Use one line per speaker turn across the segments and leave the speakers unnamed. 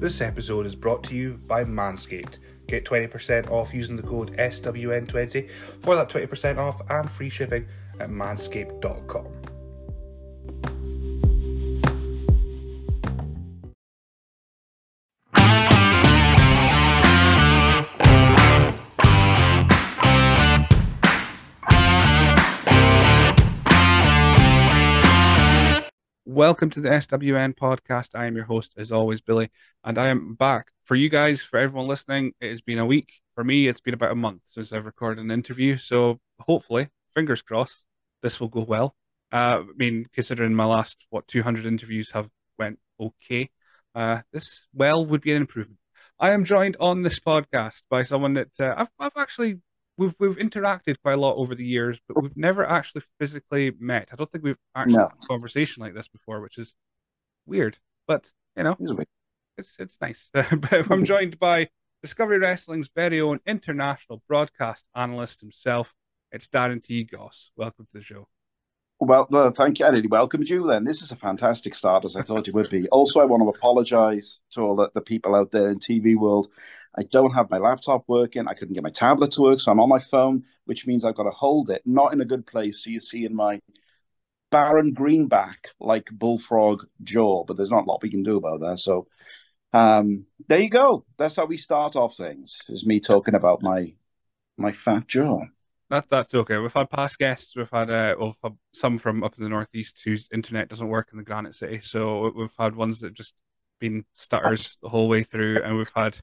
This episode is brought to you by Manscaped. Get 20% off using the code SWN20 for that 20% off and free shipping at manscaped.com. Welcome to the SWN podcast. I am your host, as always, Billy, and I am back for you guys. For everyone listening, it has been a week. For me, it's been about a month since I've recorded an interview. So hopefully, fingers crossed, this will go well. Uh, I mean, considering my last what 200 interviews have went okay, uh, this well would be an improvement. I am joined on this podcast by someone that uh, I've, I've actually we've we've interacted quite a lot over the years, but we've never actually physically met. I don't think we've actually
No.
had a conversation like this before, which is weird. But you know, it's it's nice. but I'm mm-hmm. joined by Discovery Wrestling's very own international broadcast analyst himself. It's Darren T. Goss. Welcome to the show.
Well, no, thank you. I really welcomed you then. This is a fantastic start, as I thought it would be. Also, I want to apologize to all the, the people out there in TV world. I don't have my laptop working. I couldn't get my tablet to work, so I'm on my phone, which means I've got to hold it, not in a good place. So you see in my barren greenback, like bullfrog jaw, but there's not a lot we can do about that. So um, there you go. That's how we start off things, is me talking about my my fat jaw.
That that's okay. We've had past guests. We've had uh, we've had some from up in the northeast whose internet doesn't work in the Granite City. So we've had ones that just been stutters the whole way through, and we've had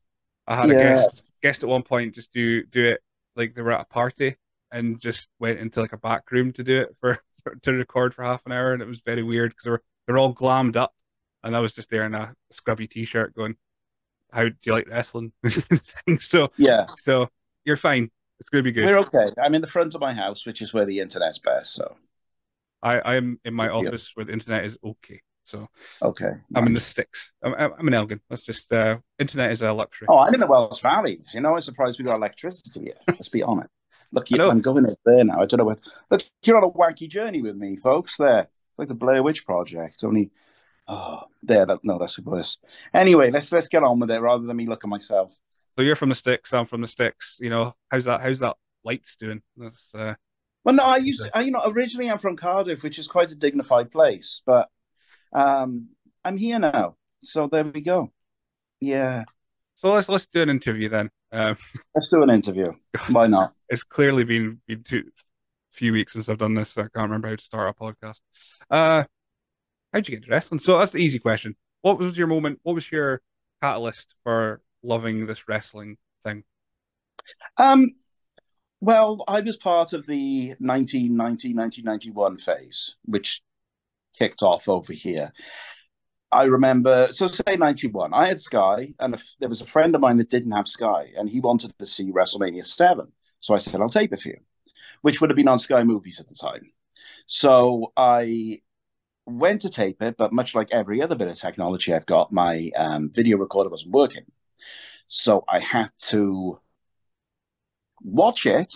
I had a guest guest at one point just do do it like they were at a party and just went into like a back room to do it for, for to record for half an hour, and it was very weird because they were they're all glammed up, and I was just there in a scrubby t-shirt going, "How do you like wrestling?" so
Yeah.
so you're fine. It's gonna be good.
We're okay. I'm in the front of my house, which is where the internet's best. So
I, I am in my
Yeah.
office where the internet is okay. So
okay.
I'm in the sticks. I'm, I'm in Elgin. That's just uh, internet is a luxury.
Oh, I'm in the Wells Valley. You know, I'm surprised we got electricity here. Let's be honest. Look, you. I'm going there now. I don't know what. Look, you're on a wacky journey with me, folks. There, it's like the Blair Witch Project. Only, oh, there. That, no, that's worse. Anyway, let's let's get on with it rather than me look at myself.
So you're from the sticks. I'm from the sticks. You know how's that? How's that lights doing? That's uh,
Well, no, I used, I, you know, originally I'm from Cardiff, which is quite a dignified place, but um, I'm here now, so there we go. Yeah,
so let's let's do an interview then. Um,
let's do an interview. Why not?
it's clearly been been two few weeks since I've done this. So I can't remember how to start a podcast. Uh, how'd you get into wrestling? So that's the easy question. What was your moment? What was your catalyst for loving this wrestling thing?
Um, well, I was part of the 1990 1991 phase, which kicked off over here. I remember, so say 91, I had Sky, and a, there was a friend of mine that didn't have Sky, and he wanted to see WrestleMania 7. So I said, I'll tape it for you, which would have been on Sky Movies at the time. So I went to tape it, but much like every other bit of technology I've got, my um, video recorder wasn't working. So I had to watch it.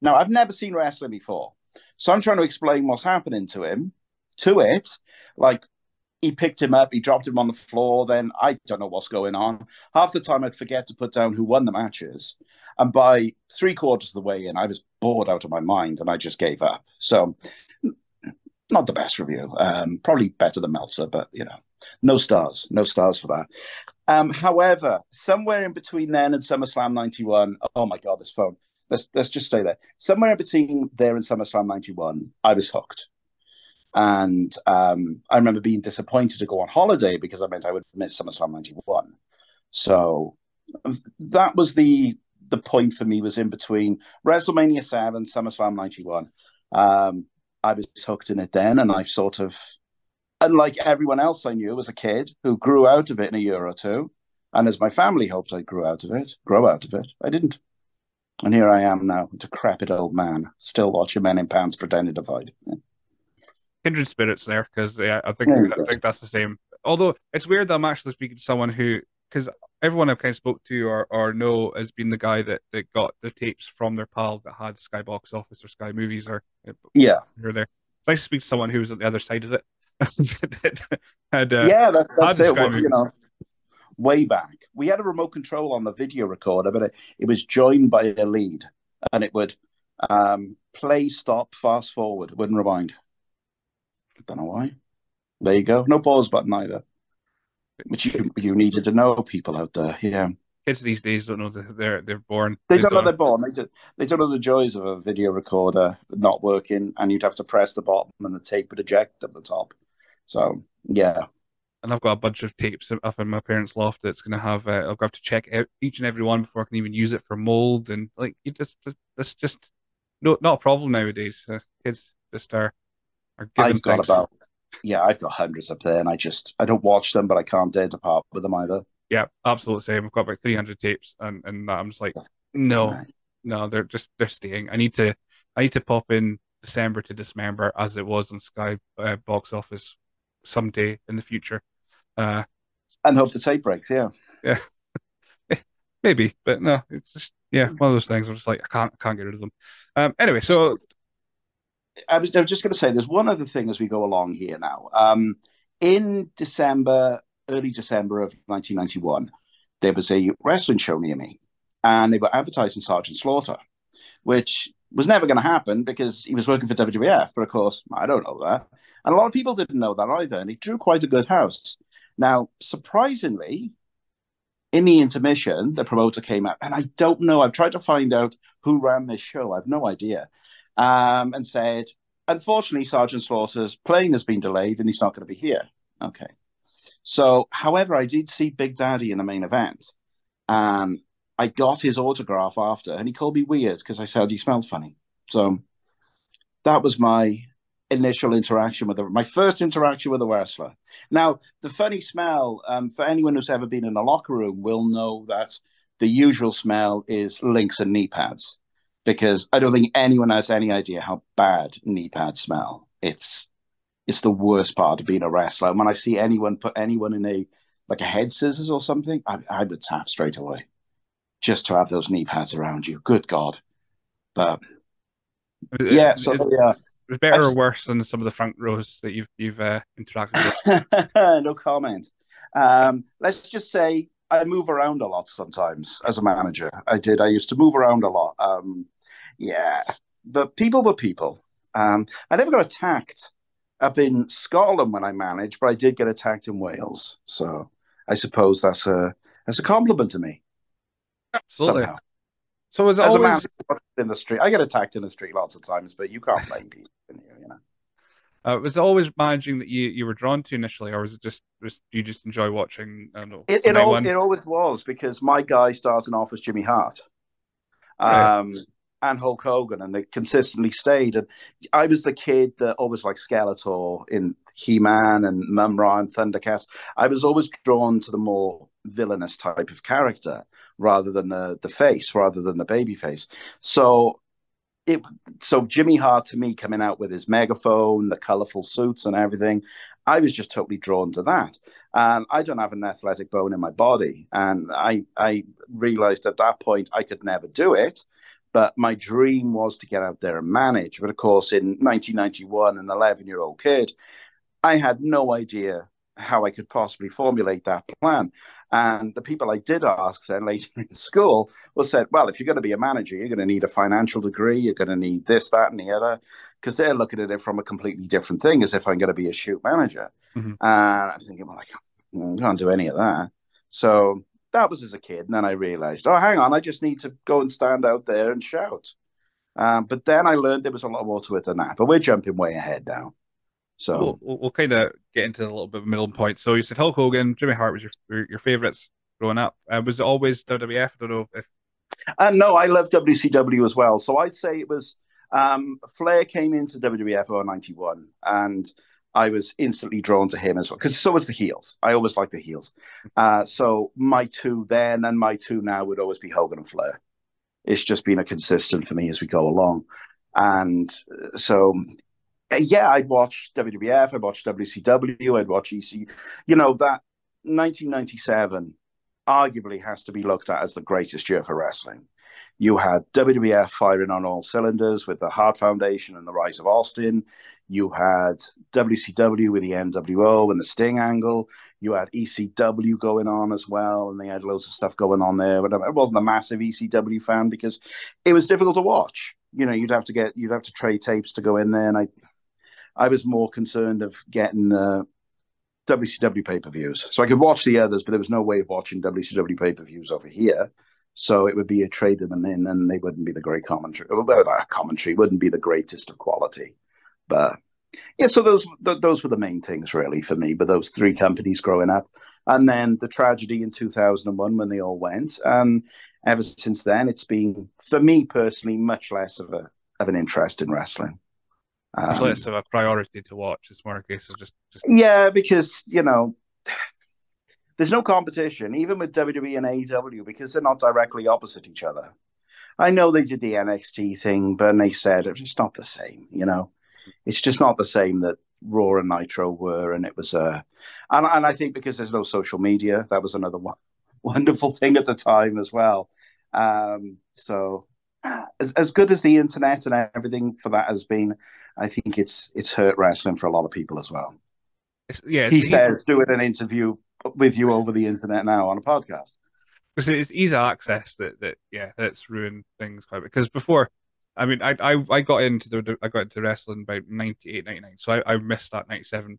Now, I've never seen wrestling before. So I'm trying to explain what's happening to him, to it. Like, he picked him up, he dropped him on the floor, then I don't know what's going on. Half the time I'd forget to put down who won the matches. And by three quarters of the way in, I was bored out of my mind and I just gave up. So, not the best review. Um, probably better than Meltzer, but you know, no stars, no stars for that. Um, however, somewhere in between then and SummerSlam 91, oh my God, this phone. Let's, let's just say that. Somewhere in between there and SummerSlam 91, I was hooked. And um, I remember being disappointed to go on holiday because I meant I would miss SummerSlam 91. So that was the the point for me was in between WrestleMania 7, SummerSlam 91. Um, I was hooked in it then, and I've sort of, unlike everyone else I knew as a kid who grew out of it in a year or two, and as my family hoped I grew out of it, grow out of it, I didn't. And here I am now, a decrepit old man, still watching Men in Pants pretending to fight.
Kindred spirits there because yeah, I think I think that's the same. Although it's weird that I'm actually speaking to someone who because everyone I've kind of spoke to or, or know has been the guy that, that got the tapes from their pal that had Sky Box Office or Sky Movies or
Yeah,
or there. It's nice to speak to someone who was on the other side of it. Had, uh,
yeah, that's, that's it. Well, you know, way back. We had a remote control on the video recorder, but it, it was joined by a lead, and it would um, play, stop, fast forward, wouldn't rewind. I don't know why. There you go. No pause button either. Which you you needed to know, people out there. Yeah.
Kids these days don't know that they're they're born.
They don't know they're born. They, they don't know the joys of a video recorder not working, and you'd have to press the bottom and the tape would eject at the top. So yeah,
and I've got a bunch of tapes up in my parents' loft that's going to have. Uh, I'll have to check out each and every one before I can even use it for mold and like you just that's just no not a problem nowadays. Uh, kids just are
I've got about yeah, I've got hundreds up there, and I just I don't watch them, but I can't dare to part with them either.
Yeah, absolute same. I've got about three hundred tapes, and and I'm just like, no, no, they're just they're staying. I need to I need to pop in December to Dismember as it was on Sky uh, box office someday in the future. Uh,
and hope the tape breaks. Yeah,
yeah, maybe, but no, it's just yeah, one of those things. I'm just like I can't I can't get rid of them. Um, anyway, so
I was, I was just going to say there's one other thing as we go along here now. Um, in December, early December of 1991, there was a wrestling show near me, and they were advertising Sergeant Slaughter, which was never going to happen because he was working for WWF. But of course, I don't know that. And a lot of people didn't know that either. And he drew quite a good house. Now, surprisingly, in the intermission, the promoter came out, and I don't know. I've tried to find out who ran this show. I've no idea um, and said, unfortunately, Sergeant Slaughter's plane has been delayed and he's not going to be here. Okay. So, however, I did see Big Daddy in the main event. And I got his autograph after, and he called me weird because I said he smelled funny. So that was my initial interaction with the, my first interaction with a wrestler. Now, the funny smell, um, for anyone who's ever been in a locker room, will know that the usual smell is Lynx and knee pads because I don't think anyone has any idea how bad knee pads smell. It's it's the worst part of being a wrestler. And when I see anyone put anyone in a like a head scissors or something, I, I would tap straight away just to have those knee pads around you. Good God. But yeah, so
it's,
yeah.
It's better just, or worse than some of the front rows that you've you've uh, interacted
with. no comment. Um, let's just say I move around a lot sometimes as a manager. I did. I used to move around a lot. Um, yeah, but people were people. Um, I never got attacked up in Scotland when I managed, but I did get attacked in Wales. So I suppose that's a that's a compliment to me.
Absolutely. Somehow. So was
As
always
a man in the street, I get attacked in the street lots of times, but you can't blame people. Here, you know.
Uh, was it always managing that you, you were drawn to initially, or was it just was you just enjoy watching? I know.
It it, all, it always was because my guy started off as Jimmy Hart. Um, right and Hulk Hogan, and they consistently stayed. And I was the kid that always liked Skeletor in He Man and Mumm-Ra and Thundercats. I was always drawn to the more villainous type of character rather than the the face, rather than the baby face. So it so Jimmy Hart to me coming out with his megaphone, the colorful suits and everything, I was just totally drawn to that. And I don't have an athletic bone in my body, and I I realized at that point I could never do it. But my dream was to get out there and manage. But of course, in 1991, an 11 year old kid, I had no idea how I could possibly formulate that plan. And the people I did ask then later in school was said, well, if you're going to be a manager, you're going to need a financial degree, you're going to need this, that, and the other, because they're looking at it from a completely different thing, as if I'm going to be a shoot manager. Mm-hmm. And I'm thinking, well, I can't, I can't do any of that. So that was as a kid. And then I realized, oh, hang on, I just need to go and stand out there and shout. Um, but then I learned there was a lot more to it than that. But we're jumping way ahead now. So
we'll, we'll, we'll kind of get into a little bit of middle point. So you said Hulk Hogan, Jimmy Hart was your your favorites growing up. Uh, was it always WWF? I don't know if.
Uh, no, I love WCW as well. So I'd say it was um, Flair came into WWF in '91, and I was instantly drawn to him as well because so was the heels. I always liked the heels. Uh, so my two then and my two now would always be Hogan and Flair. It's just been a consistent for me as we go along, and uh, so uh, yeah, I'd watch WWF, I'd watch WCW, I'd watch EC. You know that 1997 arguably has to be looked at as the greatest year for wrestling. You had WWF firing on all cylinders with the Hart Foundation and the rise of Austin. You had WCW with the NWO and the Sting angle. You had ECW going on as well, and they had loads of stuff going on there. But um, I wasn't a massive ECW fan because it was difficult to watch. You know, you'd have to get you'd have to trade tapes to go in there, and I I was more concerned of getting the WCW pay per views. So I could watch the others, but there was no way of watching WCW pay per views over here. So it would be a trade them in, and they wouldn't be the great commentary. Uh, well, that commentary wouldn't be the greatest of quality, but yeah. So those th- those were the main things really for me. But those three companies growing up, and then the tragedy in two thousand and one when they all went, and ever since then, it's been for me personally much less of a of an interest in wrestling.
It's um, less of a priority to watch. It's more a case of just, just
yeah, because you know there's no competition, even with WWE and AEW, because they're not directly opposite each other. I know they did the NXT thing, but they said it's just not the same. You know, it's just not the same that Raw and Nitro were, and it was a. Uh, and, and I think because there's no social media, that was another one, wonderful thing at the time as well. Um, so, as as good as the internet and everything for that has been, I think it's it's hurt wrestling for a lot of people as well.
It's, yeah,
he says doing an interview with you over the internet now on a podcast.
Because it's easy access that that yeah that's ruined things quite a bit. Because before, I mean, I, I I got into the I got into wrestling about 98, 99. so I, I missed that ninety seven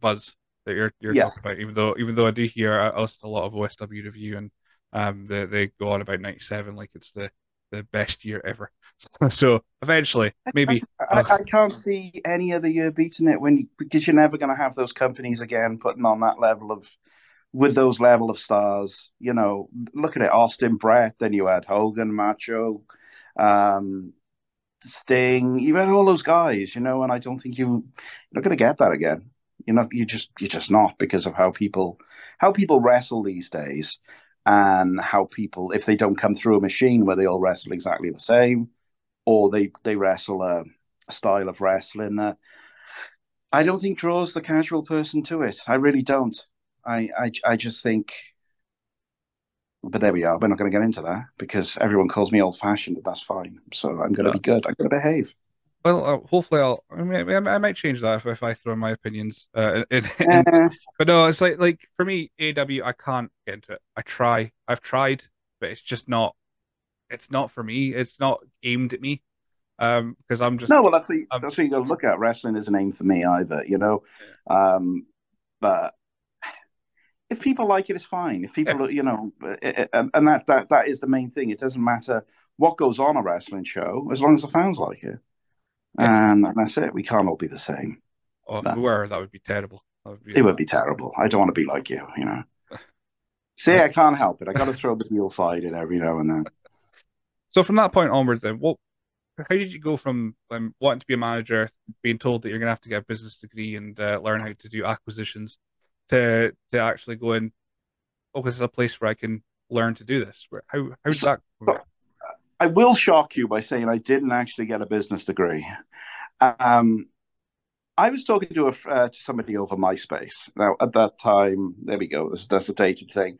buzz that you're you're talking about. Even though even though I do hear I listen to a lot of OSW review and um they they go on about ninety seven like it's the the best year ever. so eventually, maybe
I, I, I, can't see any other year beating it when because you're never going to have those companies again putting on that level of with those level of stars. You know, look at it, Austin Bret, then you had Hogan, Macho, um, Sting. You had all those guys, you know, and I don't think you you're not going to get that again. You know, you just you're just not because of how people how people wrestle these days and how people, if they don't come through a machine where they all wrestle exactly the same, or they they wrestle a, a style of wrestling that I don't think draws the casual person to it. I really don't. I I, I just think. But there we are. We're not going to get into that because everyone calls me old fashioned, but that's fine. So I'm going to yeah. be good. I'm going to behave.
Well, uh, hopefully, I'll. I mean, I, might change that if, if I throw my opinions. Uh, in, in, uh, but no, it's like like for me, AW, I can't get into it. I try, I've tried, but it's just not. It's not for me. It's not aimed at me. Um, because I'm just
no. Well, that's what you, that's what you got to look at. Wrestling isn't aimed for me either. You know, yeah. um, but if people like it, it's fine. If people, yeah. you know, and, and that that that is the main thing. It doesn't matter what goes on a wrestling show as long as the fans like it. And, and that's it. We can't all be the same.
Oh, no. we were, that would be terrible.
Would be it would be terrible. I don't want to be like you, you know. See, I can't help it. I got to throw the heel side in every now and then.
So from that point onwards, then, what? How did you go from um, wanting to be a manager, being told that you're going to have to get a business degree and uh, learn how to do acquisitions, to to actually going, oh, this is a place where I can learn to do this? How how did that?
I will shock you by saying I didn't actually get a business degree. Um, I was talking to a uh, to somebody over MySpace. Now, at that time, there we go. This, that's a dated thing.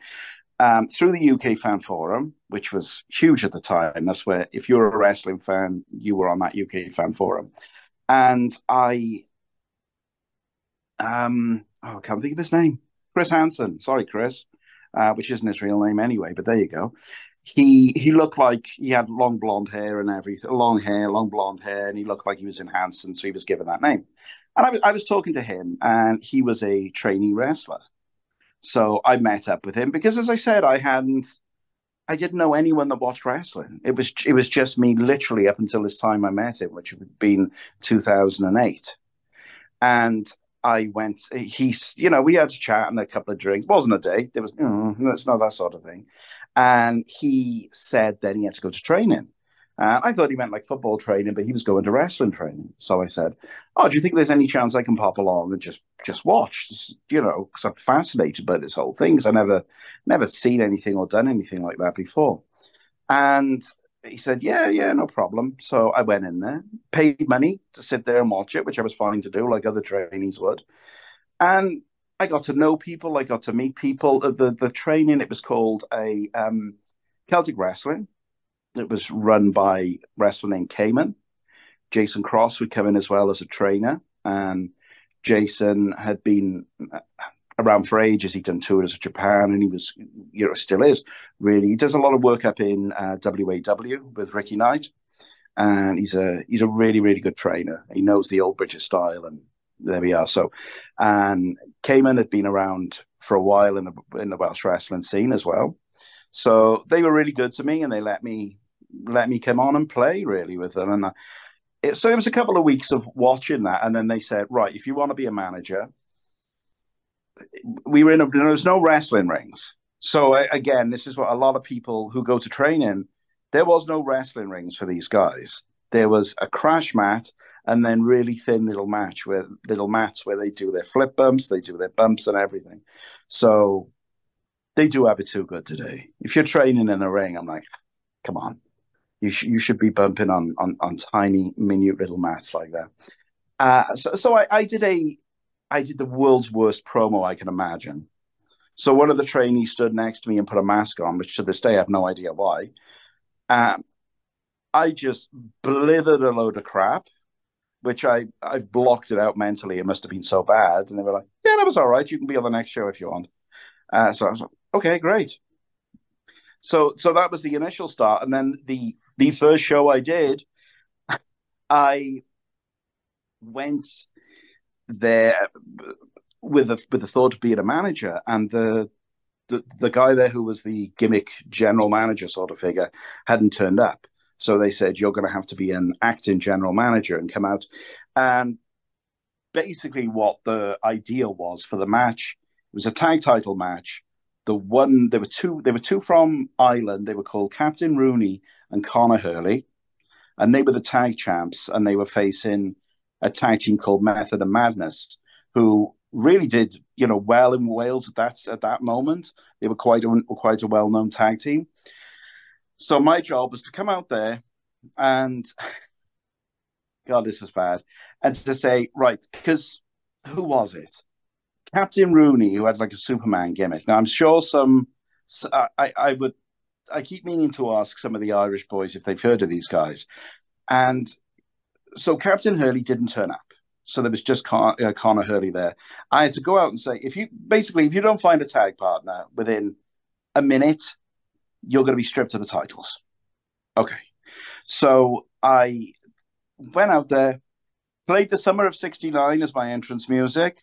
Um, through the UK fan forum, which was huge at the time. That's where, if you're a wrestling fan, you were on that UK fan forum. And I, um, oh, I can't think of his name. Chris Hansen. Sorry, Chris, uh, which isn't his real name anyway, but there you go he he looked like he had long blonde hair and everything, long hair, long blonde hair, and he looked like he was in Hansen, so he was given that name. And I was I was talking to him, and he was a trainee wrestler. So I met up with him because, as I said, I hadn't, I didn't know anyone that watched wrestling. It was it was just me, literally, up until this time I met him, which had been two thousand and eight. And I went. He's, you know, we had a chat and a couple of drinks. It wasn't a date. There was, mm, it's not that sort of thing. And he said then he had to go to training. And I thought he meant like football training, but he was going to wrestling training. So I said, "Oh, do you think there's any chance I can pop along and just just watch? You know, because I'm fascinated by this whole thing. Because I never never seen anything or done anything like that before." And he said, "Yeah, yeah, no problem." So I went in there, paid money to sit there and watch it, which I was fine to do, like other trainees would. And I got to know people. I got to meet people. The the training it was called a um, Celtic wrestling. It was run by wrestling in Cayman. Jason Cross would come in as well as a trainer, and Jason had been around for ages. He'd done tours of Japan, and he was, you know, still is really. He does a lot of work up in uh, WAW with Ricky Knight, and he's a he's a really really good trainer. He knows the old British style, and there we are. So, and Cayman had been around for a while in the in the Welsh wrestling scene as well. So they were really good to me, and they let me let me come on and play really with them. And it, so it was a couple of weeks of watching that, and then they said, right, if you want to be a manager, we were in a, there was no wrestling rings. So again, this is what a lot of people who go to training, there was no wrestling rings for these guys. There was a crash mat and then really thin little match where little mats where they do their flip bumps, they do their bumps and everything. So they do have it too good today. If you're training in a ring, I'm like, come on, you sh- you should be bumping on on on tiny minute little mats like that. Uh, so so I, I did a I did the world's worst promo I can imagine. So one of the trainees stood next to me and put a mask on, which to this day I have no idea why. Um, I just blithered a load of crap, which I I blocked it out mentally. It must have been so bad, and they were like, "Yeah, that was all right. You can be on the next show if you want." Uh, so I was like, "Okay, great." So so that was the initial start, and then the the first show I did, I went there with the with the thought of being a manager, and the the, the guy there who was the gimmick general manager sort of figure hadn't turned up. So they said you're going to have to be an acting general manager and come out. And basically, what the idea was for the match it was a tag title match. The one there were two there were two from Ireland. They were called Captain Rooney and Connor Hurley, and they were the tag champs, and they were facing a tag team called Method and Madness, who really did you know well in Wales at that at that moment. They were quite a quite a well known tag team. So my job was to come out there and God, this was bad, and to say right because who was it? Captain Rooney, who had like a Superman gimmick. Now I'm sure some I I would I keep meaning to ask some of the Irish boys if they've heard of these guys, and so Captain Hurley didn't turn up. So there was just Con- uh, Connor Hurley there. I had to go out and say, if you basically, if you don't find a tag partner within a minute, you're going to be stripped of the titles. Okay. So I went out there, played the Summer of 69 as my entrance music.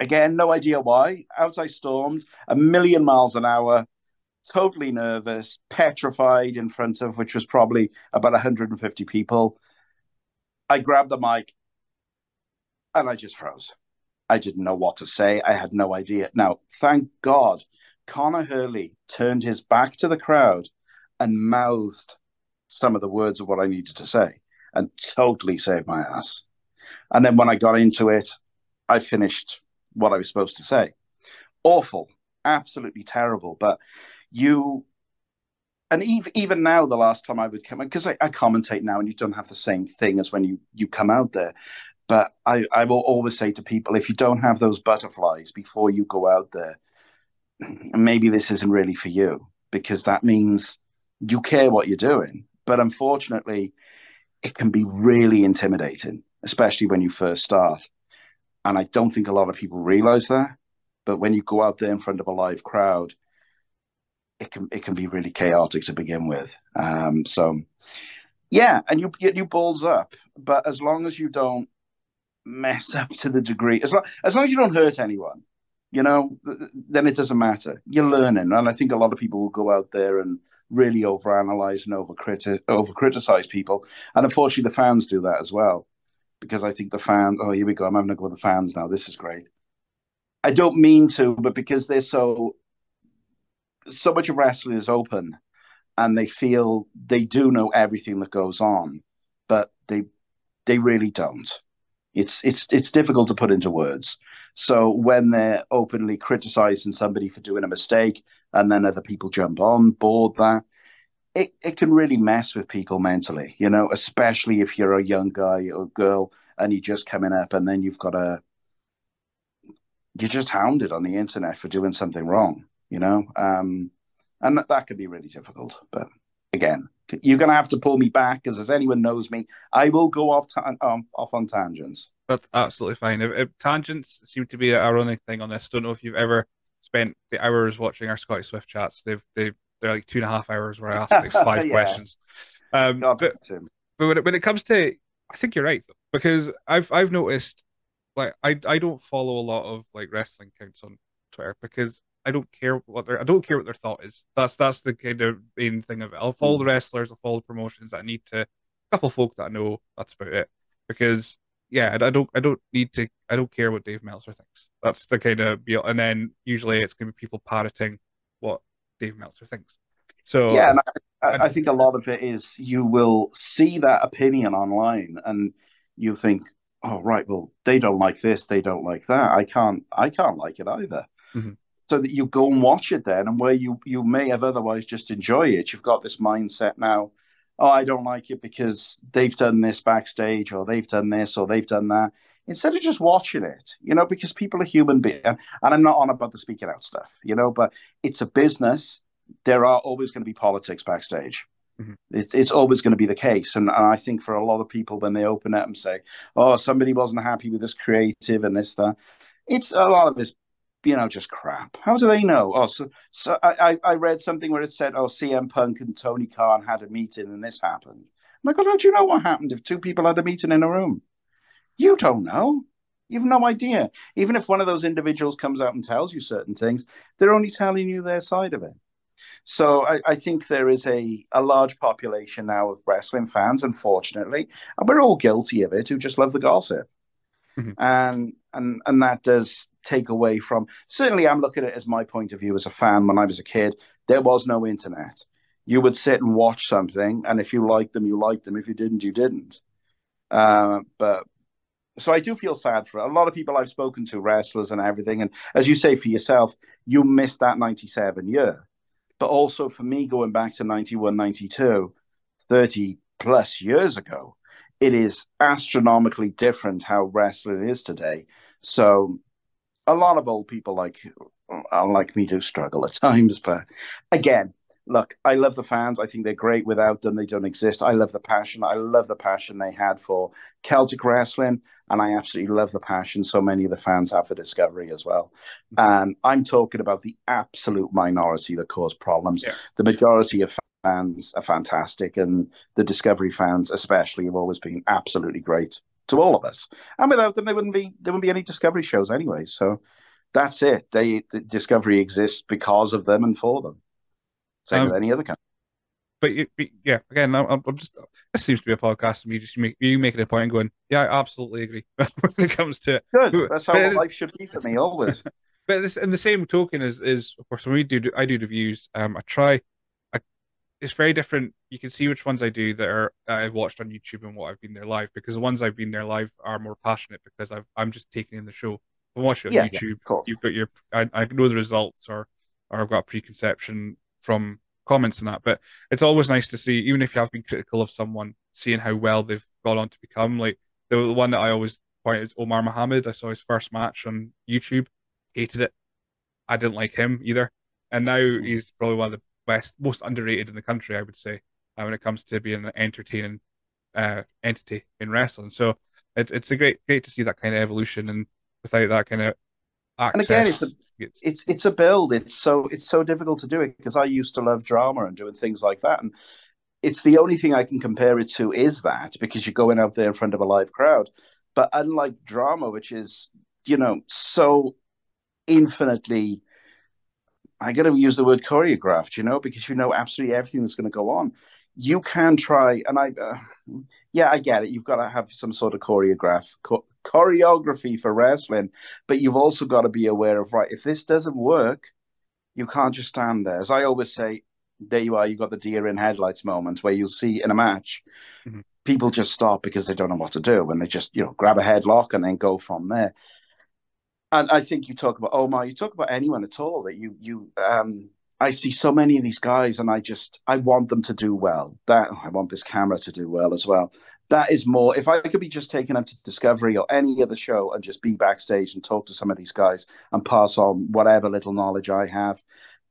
Again, no idea why. Out I stormed, a million miles an hour, totally nervous, petrified in front of which was probably about 150 people. I grabbed the mic and I just froze. I didn't know what to say. I had no idea. Now, thank God, Connor Hurley turned his back to the crowd and mouthed some of the words of what I needed to say and totally saved my ass. And then when I got into it, I finished what I was supposed to say. Awful, absolutely terrible. But you and even even now, the last time I would come because I, I, commentate now, and you don't have the same thing as when you you come out there. But I I will always say to people, if you don't have those butterflies before you go out there, maybe this isn't really for you because that means you care what you're doing. But unfortunately, it can be really intimidating, especially when you first start. And I don't think a lot of people realize that. But when you go out there in front of a live crowd, it can it can be really chaotic to begin with. Um, so yeah, and you get you balls up, but as long as you don't mess up to the degree, as long as long as you don't hurt anyone, you know, then it doesn't matter. You're learning, and I think a lot of people will go out there and really overanalyze and over over criticize people, and unfortunately, the fans do that as well. Because I think the fans, oh, here we go. I'm having to go with the fans now. This is great. I don't mean to, but because they're so so much of wrestling is open and they feel they do know everything that goes on, but they they really don't. It's it's it's difficult to put into words. So when they're openly criticizing somebody for doing a mistake and then other people jump on board that, it, it can really mess with people mentally, you know, especially if you're a young guy or girl and you're just coming up and then you've got a you're just hounded on the internet for doing something wrong you know, um, and that, that could be really difficult. But again, You're going to have to pull me back because, as anyone knows me, I will go off ta- um, off on tangents.
That's absolutely fine. If, if tangents seem to be a running thing on this. Don't know if you've ever spent the hours watching our Scotty Swift chats. They've they they're like two and a half hours where I ask like five yeah. questions. Um, but but when it, when it comes to, I think you're right because I've I've noticed like I I don't follow a lot of like wrestling counts on Twitter because I don't care what their I don't care what their thought is. That's that's the kind of main thing of it. I'll follow the mm. wrestlers, I'll follow the promotions that I need to. A couple folk that I know. That's about it. Because yeah, I don't I don't need to. I don't care what Dave Meltzer thinks. That's the kind of and then usually it's going to be people parroting what Dave Meltzer thinks. So
yeah, I, I think a lot of it is you will see that opinion online and you think, oh right, well they don't like this, they don't like that. I can't I can't like it either. Mm-hmm. So that you go and watch it then, and where you you may have otherwise just enjoy it, you've got this mindset now. Oh, I don't like it because they've done this backstage, or they've done this, or they've done that. Instead of just watching it, you know, because people are human beings, and I'm not on about the speaking out stuff, you know, but it's a business. There are always going to be politics backstage. Mm-hmm. It, it's always going to be the case. And, and, I think for a lot of people, when they open it and say, oh, somebody wasn't happy with this creative and this, that, it's a lot of this, you know, just crap. How do they know? Oh, so, so I, I read something where it said, oh, CM Punk and Tony Khan had a meeting and this happened. I'm like, well, how do you know what happened if two people had a meeting in a room? You don't know. You have no idea. Even if one of those individuals comes out and tells you certain things, they're only telling you their side of it. So I, I, think there is a, a large population now of wrestling fans, unfortunately, and we're all guilty of it, who just love the gossip. Mm-hmm. And and and that does take away from certainly I'm looking at it as my point of view as a fan when I was a kid. There was no internet. You would sit and watch something, and if you liked them, you liked them. If you didn't, you didn't. Uh, but so I do feel sad for a lot of people I've spoken to, wrestlers and everything. And as you say for yourself, you missed that 97 year. But also for me, going back to 91, 92, 30 plus years ago, it is astronomically different how wrestling is today. So a lot of old people like uh, like me do struggle at times. But again, look, I love the fans. I think they're great. Without them, they don't exist. I love the passion. I love the passion they had for Celtic wrestling. And I absolutely love the passion so many of the fans have for Discovery as well. And I'm talking about the absolute minority that cause problems. Yeah. The majority of fans are fantastic. And the Discovery fans, especially, have always been absolutely great to all of us. And without them, there wouldn't be there wouldn't be any Discovery shows anyway. So that's it. They the Discovery exists because of them and for them. Same um, with any other country.
But, yeah, again, I'm, I'm, just this seems to be a podcast of me just make, you making a point and going, yeah, I absolutely agree when it comes to.
Good. That's how life should be for me always.
but this, in the same token is is of course when we do I do reviews, um, I try. I, it's very different. You can see which ones I do that are uh, I've watched on YouTube and what I've been there live because the ones I've been there live are more passionate because I've I'm just taking in the show. I watch it on yeah, YouTube. Yeah, you've got your I, I know the results or or I've got a preconception from comments and that. But it's always nice to see, even if you have been critical of someone, seeing how well they've gone on to become. Like the one that I always point is Omar Mohammed. I saw his first match on YouTube, hated it. I didn't like him either, and now he's probably one of the best, most underrated in the country, I would say, uh, when it comes to being an entertaining uh, entity in wrestling. So it, it's a great, great to see that kind of evolution, and without that kind of access,
and again, it's a it's it's a build. It's so it's so difficult to do it because I used to love drama and doing things like that, and it's the only thing I can compare it to is that because you're going out there in front of a live crowd. But unlike drama, which is you know so infinitely, I got to use the word choreographed, you know, because you know absolutely everything that's going to go on. You can try, and I, uh, yeah, I get it. You've got to have some sort of choreograph, cho- choreography for wrestling, but you've also got to be aware of right. If this doesn't work, you can't just stand there. As I always say, there you are. You've got the deer in headlights moment where you'll see in a match, mm-hmm. people just stop because they don't know what to do, and they just you know grab a headlock and then go from there. And I think you talk about Omar, you talk about anyone at all that you you um I see so many of these guys, and I just I want them to do well. That I want this camera to do well as well that is more if I could be just taken up to Discovery or any other show and just be backstage and talk to some of these guys and pass on whatever little knowledge I have,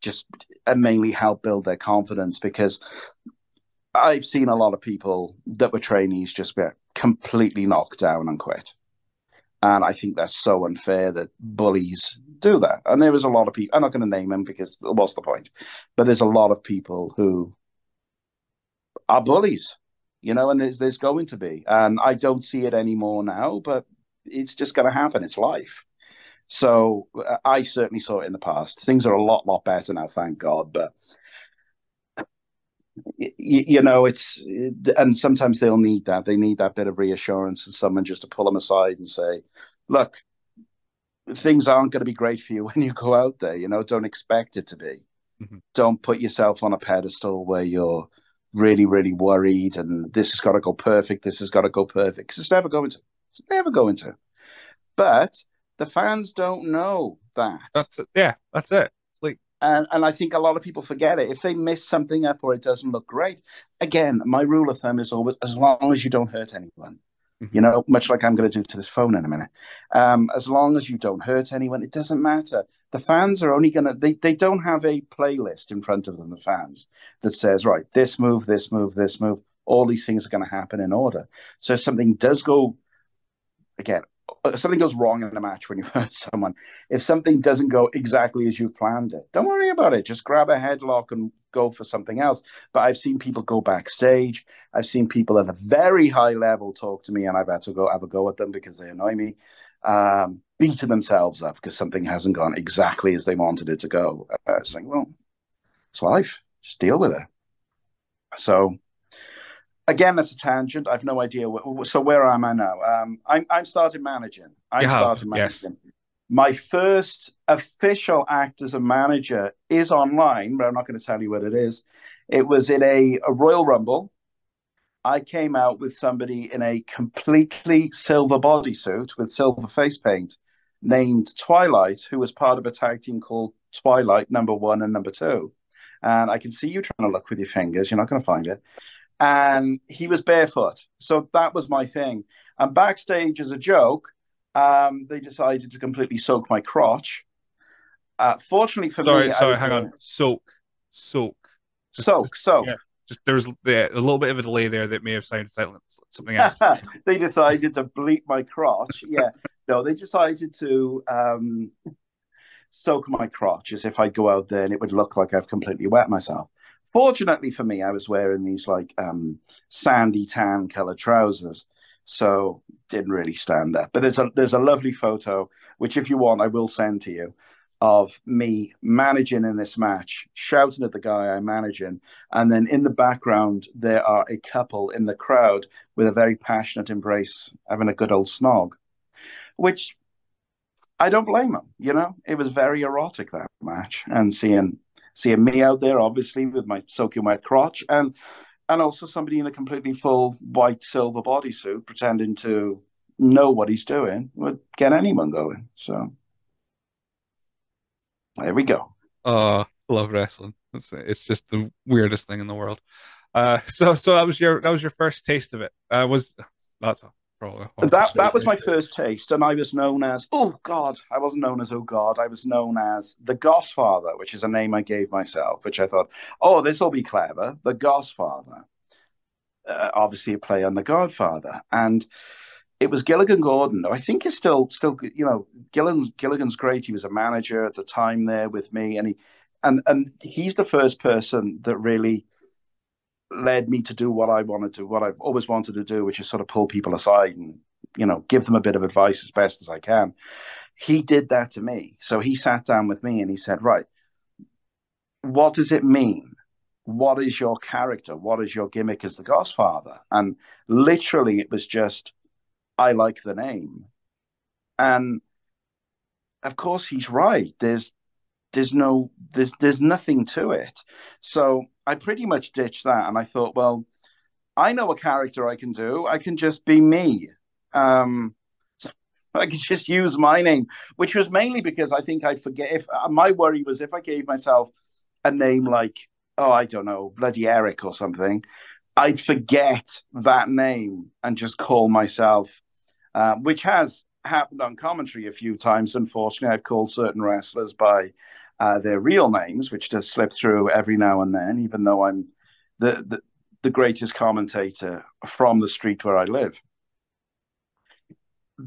just and mainly help build their confidence because I've seen a lot of people that were trainees just get completely knocked down and quit. And I think that's so unfair that bullies do that. And there was a lot of people, I'm not going to name them because what's the point? But there's a lot of people who are bullies, you know, and there's, there's going to be. And I don't see it anymore now, but it's just going to happen. It's life. So uh, I certainly saw it in the past. Things are a lot, lot better now, thank God. But you, you know, it's and sometimes they'll need that. They need that bit of reassurance and someone just to pull them aside and say, "Look, things aren't going to be great for you when you go out there. You know, don't expect it to be. Mm-hmm. Don't put yourself on a pedestal where you're really, really worried and this has got to go perfect. This has got to go perfect because it's never going to. It's never going to. But the fans don't know that.
That's it. Yeah, that's it.
And and I think a lot of people forget it. If they miss something up or it doesn't look great, again, my rule of thumb is always as long as you don't hurt anyone. Mm-hmm. You know, much like I'm going to do to this phone in a minute. Um, as long as you don't hurt anyone, it doesn't matter. The fans are only going to, they, they don't have a playlist in front of them, the fans, that says, right, this move, this move, this move, all these things are going to happen in order. So if something does go, again, if something goes wrong in a match when you hurt someone, if something doesn't go exactly as you've planned it, don't worry about it. Just grab a headlock and go for something else. But I've seen people go backstage. I've seen people at a very high level talk to me, and I've had to go have a go at them because they annoy me, um, beating themselves up because something hasn't gone exactly as they wanted it to go. Uh, it's like, well, it's life. Just deal with it. So again, that's a tangent. I've no idea. What, so where am I now? Um, I'm I'm started managing. I started managing. Yes. My first official act as a manager is online, but I'm not going to tell you what it is. It was in a, a Royal Rumble. I came out with somebody in a completely silver bodysuit with silver face paint named Twilight, who was part of a tag team called Twilight number one and number two. And I can see you trying to look with your fingers. You're not going to find it and he was barefoot. So that was my thing. And backstage, as a joke, um, they decided to completely soak my crotch. Uh, fortunately for
sorry,
me,
sorry, sorry, hang on, soak, soak,
just, soak, just, soak. Yeah,
just there's yeah, a little bit of a delay there that may have sounded silent, something else.
they decided to bleep my crotch. Yeah, no, they decided to um, soak my crotch as if I'd go out there and it would look like I've completely wet myself. Fortunately for me, I was wearing these like um, sandy tan color trousers, so didn't really stand up. But there's a there's a lovely photo which, if you want, I will send to you of me managing in this match, shouting at the guy I'm managing, and then in the background there are a couple in the crowd with a very passionate embrace, having a good old snog, which I don't blame them. You know, it was very erotic that match, and seeing seeing me out there, obviously, with my soaking wet crotch, and and also somebody in a completely full white silver bodysuit pretending to know what he's doing would get anyone going. So there we go.
Uh love wrestling. It's, it's just the weirdest thing in the world. Uh, so so that was your that was your first taste of it. Uh, was that's
that that was my first taste, and I was known as oh God. I wasn't known as oh God. I was known as the Gosfather, which is a name I gave myself, which I thought, oh, this will be clever. The Gosfather, uh, obviously a play on the Godfather, and it was Gilligan Gordon. I think he's still still you know Gilligan Gilligan's great. He was a manager at the time there with me, and he and and he's the first person that really led me to do what I wanted to, what I've always wanted to do, which is sort of pull people aside and, you know, give them a bit of advice as best as I can. He did that to me. So he sat down with me and he said, Right, what does it mean? What is your character? What is your gimmick as the Godfather? And literally, it was just, I like the name. And of course, he's right. There's there's no there's there's nothing to it. So I pretty much ditched that, and I thought, well, I know a character I can do. I can just be me. Um, I could just use my name, which was mainly because I think I'd forget. If uh, my worry was if I gave myself a name like, oh, I don't know, bloody Eric or something, I'd forget that name and just call myself, uh, which has happened on commentary a few times. Unfortunately, I've called certain wrestlers by uh, their real names, which does slip through every now and then, even though I'm the, the the greatest commentator from the street where I live.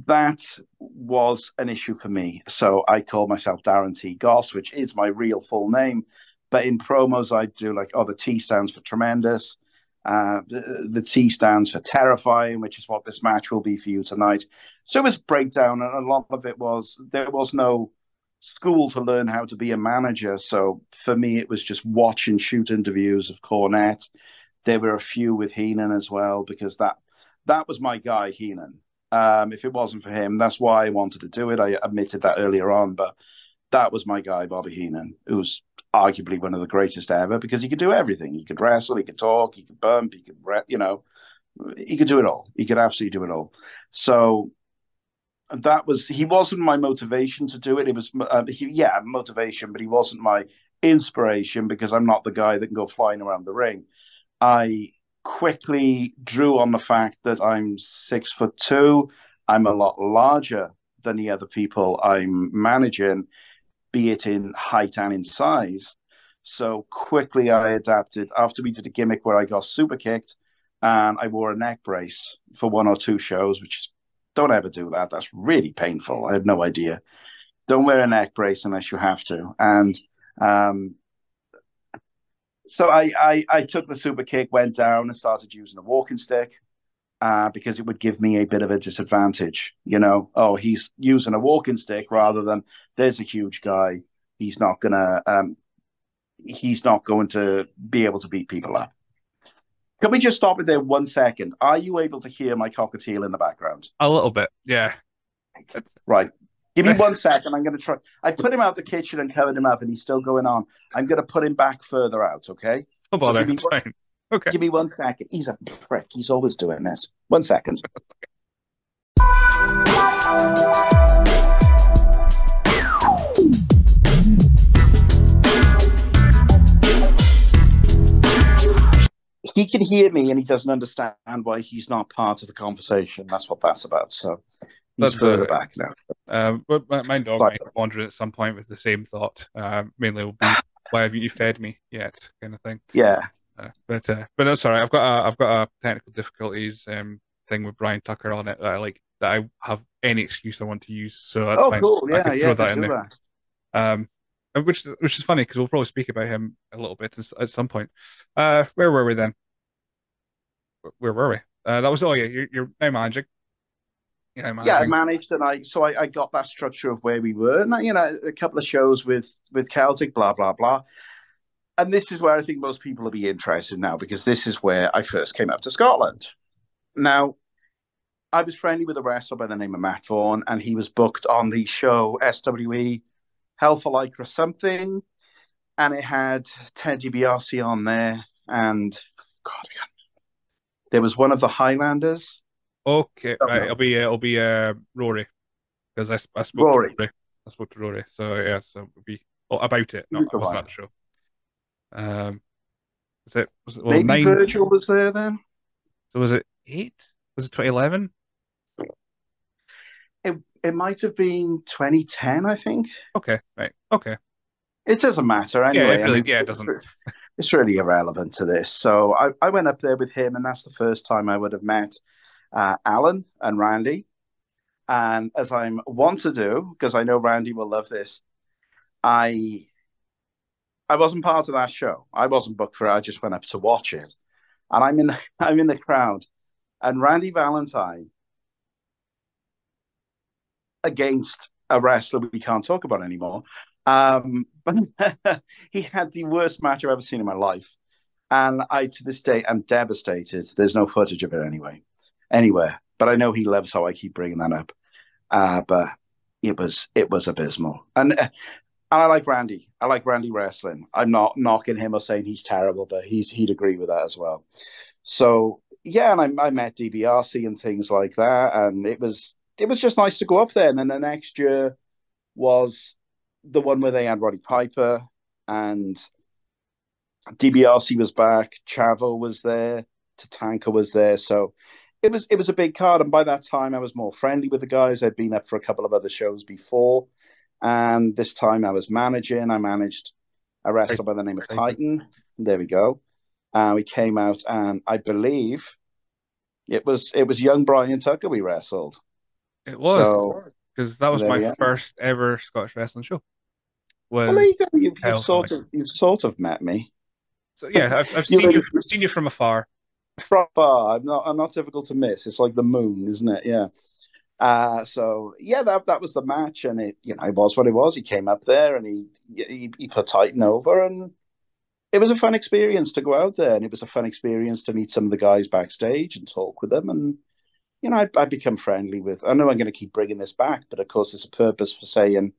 That was an issue for me. So I called myself Darren T. Goss, which is my real full name. But in promos, I do like, oh, the T stands for tremendous. Uh, the, the, T stands for terrifying, which is what this match will be for you tonight. So it was breakdown, and a lot of it was there was no school to learn how to be a manager. So for me, it was just watch and shoot interviews of Cornette. There were a few with Heenan as well because that that was my guy, Heenan. Um, if it wasn't for him, that's why I wanted to do it. I admitted that earlier on, but that was my guy, Bobby Heenan, who was arguably one of the greatest ever because he could do everything. He could wrestle, he could talk, he could bump, he could, you know, he could do it all. He could absolutely do it all. So that was he wasn't my motivation to do it. It was uh, he, yeah motivation, but he wasn't my inspiration because I'm not the guy that can go flying around the ring. I quickly drew on the fact that I'm six foot two. I'm a lot larger than the other people I'm managing, be it in height and in size. So quickly I adapted after we did a gimmick where I got super kicked and I wore a neck brace for one or two shows, which is don't ever do that. That's really painful. I had no idea. Don't wear a neck brace unless you have to. And um, so I, I, I took the super kick, went down, and started using a walking stick uh, because it would give me a bit of a disadvantage. You know, oh, he's using a walking stick rather than there's a huge guy. He's not gonna um, he's not going to be able to beat people up. Can we just stop it there one second? Are you able to hear my cockatiel in the background?
A little bit, yeah.
Right. Give me one second. I'm going to try. I put him out the kitchen and covered him up, and he's still going on. I'm going to put him back further out. Okay.
Oh, bother. So one,
okay. Give me one second. He's a prick. He's always doing this. One second. he can hear me and he doesn't understand why he's not part of the conversation. That's what that's about. So he's that's further back now.
Um, but my, my dog but, might wander at some point with the same thought. Uh, mainly, will be, why haven't you fed me yet? Kind of thing.
Yeah.
Uh, but uh, but that's all right. I've got a, I've got a technical difficulties um, thing with Brian Tucker on it that I like that I have any excuse I want to use. So that's
oh,
fine.
cool. Yeah,
I can
throw
yeah, that in there. That. Um, which which is funny because we'll probably speak about him a little bit at some point. Uh, where were we then? Where were we? Uh, that was oh yeah, you're, you're now managing.
Yeah, yeah, I managed, and I so I, I got that structure of where we were, and you know, a couple of shows with with Celtic, blah blah blah. And this is where I think most people will be interested now because this is where I first came up to Scotland. Now, I was friendly with a wrestler by the name of Matt Vaughan, and he was booked on the show SWE Hell for Lycra something, and it had Ted DiBiase on there, and God, there was one of the Highlanders.
Okay, right. It'll be uh, it'll be uh, Rory because I, I spoke Rory. to Rory. I spoke to Rory, so yeah, so it'll be oh, about it, not about that show. Um, was it was it well,
maybe nine... Virgil was there then?
So was it eight? Was it twenty eleven?
It it might have been twenty ten, I think.
Okay, right, okay.
It doesn't matter anyway.
Yeah, it, really, I mean, yeah, it doesn't.
It's really irrelevant to this. So I, I went up there with him, and that's the first time I would have met uh, Alan and Randy. And as I'm want to do, because I know Randy will love this, I I wasn't part of that show. I wasn't booked for it. I just went up to watch it, and I'm in the I'm in the crowd, and Randy Valentine against a wrestler we can't talk about anymore. Um, but he had the worst match I've ever seen in my life, and I to this day am devastated. There's no footage of it anyway, anywhere. But I know he loves how I keep bringing that up. Uh, but it was it was abysmal, and uh, and I like Randy. I like Randy wrestling. I'm not knocking him or saying he's terrible, but he's he'd agree with that as well. So yeah, and I, I met DiBiase and things like that, and it was it was just nice to go up there. And then the next year was the one where they had Roddy Piper and DBRC was back, Chavo was there, Tatanka was there, so it was it was a big card. And by that time, I was more friendly with the guys. I'd been up for a couple of other shows before, and this time I was managing. I managed a wrestler by the name of Titan. There we go. Uh, we came out, and I believe it was it was young Brian Tucker we wrestled.
It was because so, that was my first ever Scottish wrestling show.
Was well, you you've, you've sort of you've sort of met me.
So, yeah, I've, I've seen you. I've seen you from afar.
From afar, I'm not. I'm not difficult to miss. It's like the moon, isn't it? Yeah. Uh, so yeah, that that was the match, and it you know it was what it was. He came up there and he he, he put Titan over, and it was a fun experience to go out there, and it was a fun experience to meet some of the guys backstage and talk with them, and you know I I become friendly with. I know I'm going to keep bringing this back, but of course there's a purpose for saying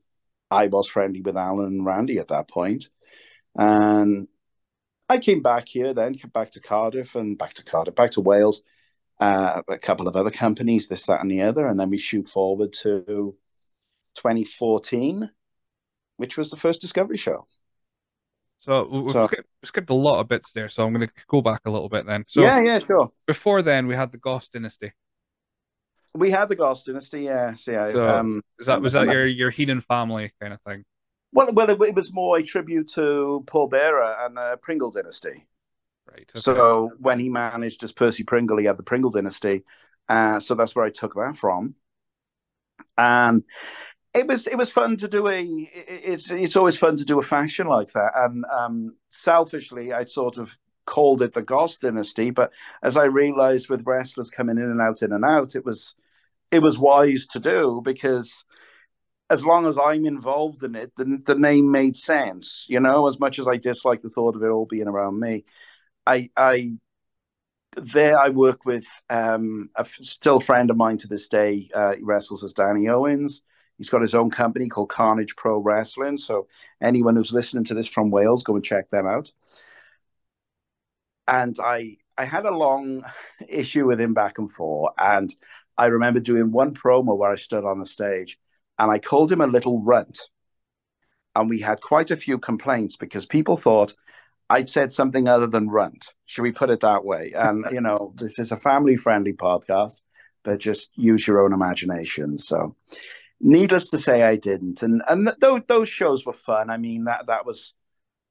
I was friendly with Alan and Randy at that point, and I came back here, then came back to Cardiff and back to Cardiff, back to Wales uh, a couple of other companies, this, that, and the other, and then we shoot forward to 2014, which was the first Discovery show.
So we've so, skipped, skipped, a lot of bits there, so I'm going to go back a little bit then. So
yeah, yeah, sure.
Before then, we had the Goss Dynasty.
We had the Goss Dynasty, yeah. So, yeah
so um, is that was that your your Heenan family kind of thing?
Well, well, it, it was more a tribute to Paul Bearer and the Pringle Dynasty. Right. Okay. So when he managed as Percy Pringle, he had the Pringle dynasty. Uh, so that's where I took that from. And it was it was fun to do a it's it's always fun to do a faction like that. And um, selfishly, I sort of called it the Goss dynasty, but as I realized with wrestlers coming in and out, in and out, it was it was wise to do because as long as I'm involved in it, the, the name made sense. You know, as much as I dislike the thought of it all being around me, I, I there I work with um, a still friend of mine to this day. Uh, he wrestles as Danny Owens. He's got his own company called Carnage Pro Wrestling. So anyone who's listening to this from Wales, go and check them out. And I I had a long issue with him back and forth, and I remember doing one promo where I stood on the stage, and I called him a little runt, and we had quite a few complaints because people thought I'd said something other than runt. Should we put it that way? And you know, this is a family-friendly podcast, but just use your own imagination. So, needless to say, I didn't. And and th- those shows were fun. I mean, that that was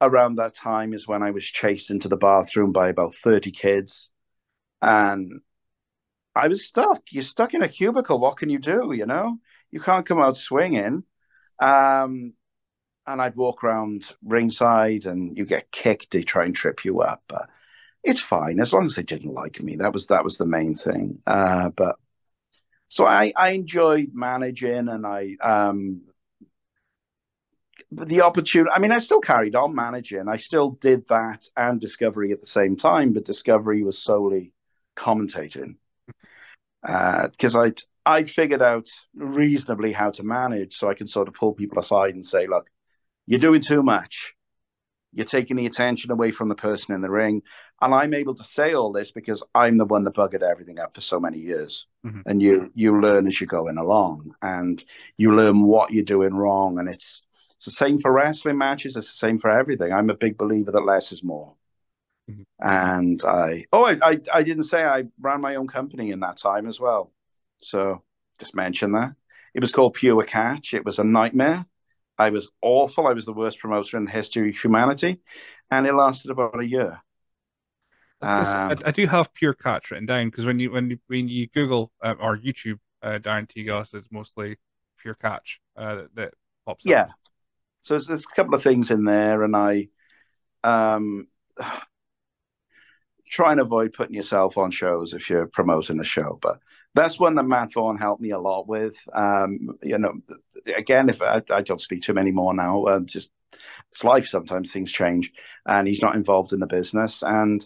around that time is when I was chased into the bathroom by about thirty kids, and I was stuck. You're stuck in a cubicle. What can you do? You know, you can't come out swinging. Um, and I'd walk around ringside and you get kicked, they try and trip you up. But it's fine as long as they didn't like me. That was that was the main thing. Uh, but so I, I enjoyed managing and I um the opportunity i mean i still carried on managing i still did that and discovery at the same time but discovery was solely commentating because uh, i'd i'd figured out reasonably how to manage so i can sort of pull people aside and say look you're doing too much. You're taking the attention away from the person in the ring. And I'm able to say all this because I'm the one that buggered everything up for so many years. Mm-hmm. And you you learn as you're going along and you learn what you're doing wrong. And it's it's the same for wrestling matches, it's the same for everything. I'm a big believer that less is more. Mm-hmm. And I oh I, I I didn't say I ran my own company in that time as well. So just mention that. It was called Pure Catch. It was a nightmare. I was awful. I was the worst promoter in the history of humanity, and it lasted about a year.
I, I, do have pure catch written down because when you when you when you Google uh, or YouTube uh, Darren T. Goss, it's mostly pure catch uh, that, that pops
yeah. up. Yeah. So there's, there's, a couple of things in there, and I um, try and avoid putting yourself on shows if you're promoting a show. But that's one that Matt Vaughn helped me a lot with. Um, you know, again, if I, I, don't speak to him anymore now, uh, just it's life. Sometimes things change, and he's not involved in the business, and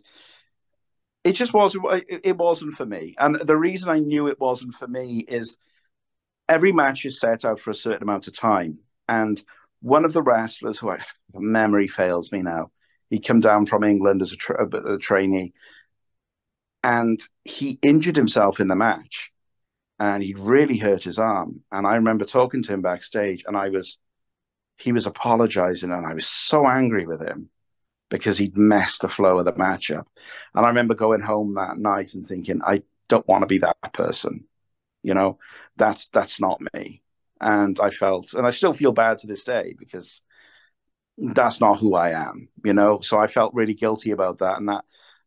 it just wasn't. It wasn't for me, and the reason I knew it wasn't for me is every match is set out for a certain amount of time, and one of the wrestlers who I, memory fails me now, he come down from England as a, tra- uh, a trainee and he injured himself in the match and he really hurt his arm. And I remember talking to him backstage and I was, he was apologizing and I was so angry with him because he'd messed the flow of the matchup. And I remember going home that night and thinking, I don't want to be that person. You know, that's, that's not me. And I felt, and I still feel bad to this day because that's not who I am, you know? So I felt really guilty about that. And that,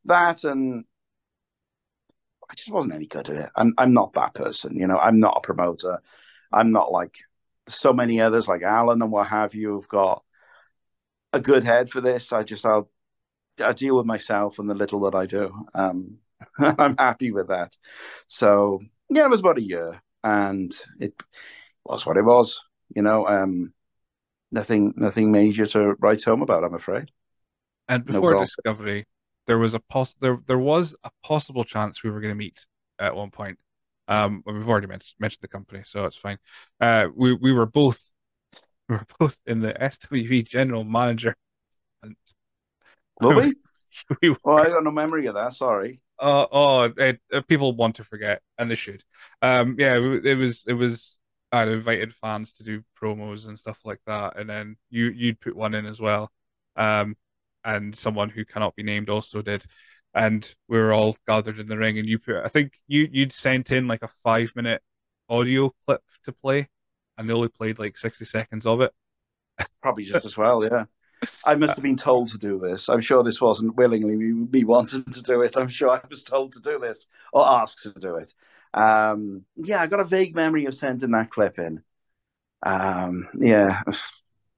that and I just wasn't any good at it. I'm I'm not that person, you know. I'm not a promoter. I'm not like so many others like Alan and what have you have got a good head for this. I just I'll I deal with myself and the little that I do. Um, I'm happy with that. So yeah, it was about a year, and it was what it was. You know, um, nothing nothing major to write home about. I'm afraid.
And before no Discovery, there was a poss there there was a possible chance we were going to meet at one point. Um, we've already mentioned, mentioned the company, so it's fine. Uh, we we were both we were both in the SWE general manager.
And were we? we were. Oh, I got no memory of that. Sorry.
Uh, oh, it, uh, people want to forget, and they should. Um, yeah, it was it was. I'd invited fans to do promos and stuff like that, and then you you'd put one in as well. Um, and someone who cannot be named also did. And we were all gathered in the ring, and you put, I think you you'd sent in like a five minute audio clip to play, and they only played like sixty seconds of it.
Probably just as well, yeah. I must have been told to do this. I'm sure this wasn't willingly me, wanting to do it. I'm sure I was told to do this or asked to do it. Um, yeah, I got a vague memory of sending that clip in. Um, yeah,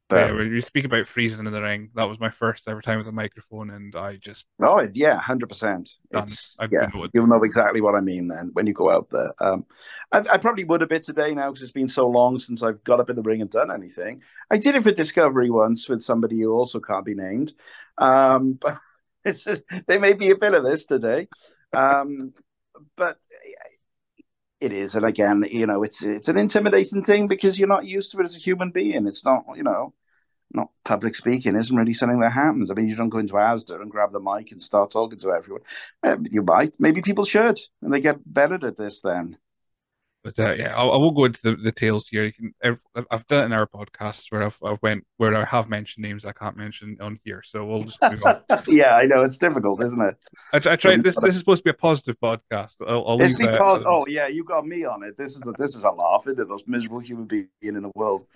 but yeah, when you speak about freezing in the ring, that was my first ever time with a microphone, and I just
oh yeah, hundred percent. Yeah, you'll know exactly what I mean then when you go out there. Um, I, I, probably would a bit today now because it's been so long since I've got up in the ring and done anything. I did it for Discovery once with somebody who also can't be named, um, but it's there may be a bit of this today, um, but it is, and again, you know, it's it's an intimidating thing because you're not used to it as a human being. It's not, you know, not public speaking isn't really something that happens. I mean, you don't go into ASDA and grab the mic and start talking to everyone. Uh, you might, maybe people should, and they get better at this then.
But uh, yeah, I, I, won't go into the, the details here. You can. I've done it in our podcasts where I've, I've went where I have mentioned names I can't mention on here. So we'll just move on.
yeah, I know it's difficult, isn't it?
I, I try. This this is supposed to be a positive podcast. I'll, I'll
it's because oh yeah, you got me on it. This is a, this is a laugh, isn't it? Those miserable human being in the world.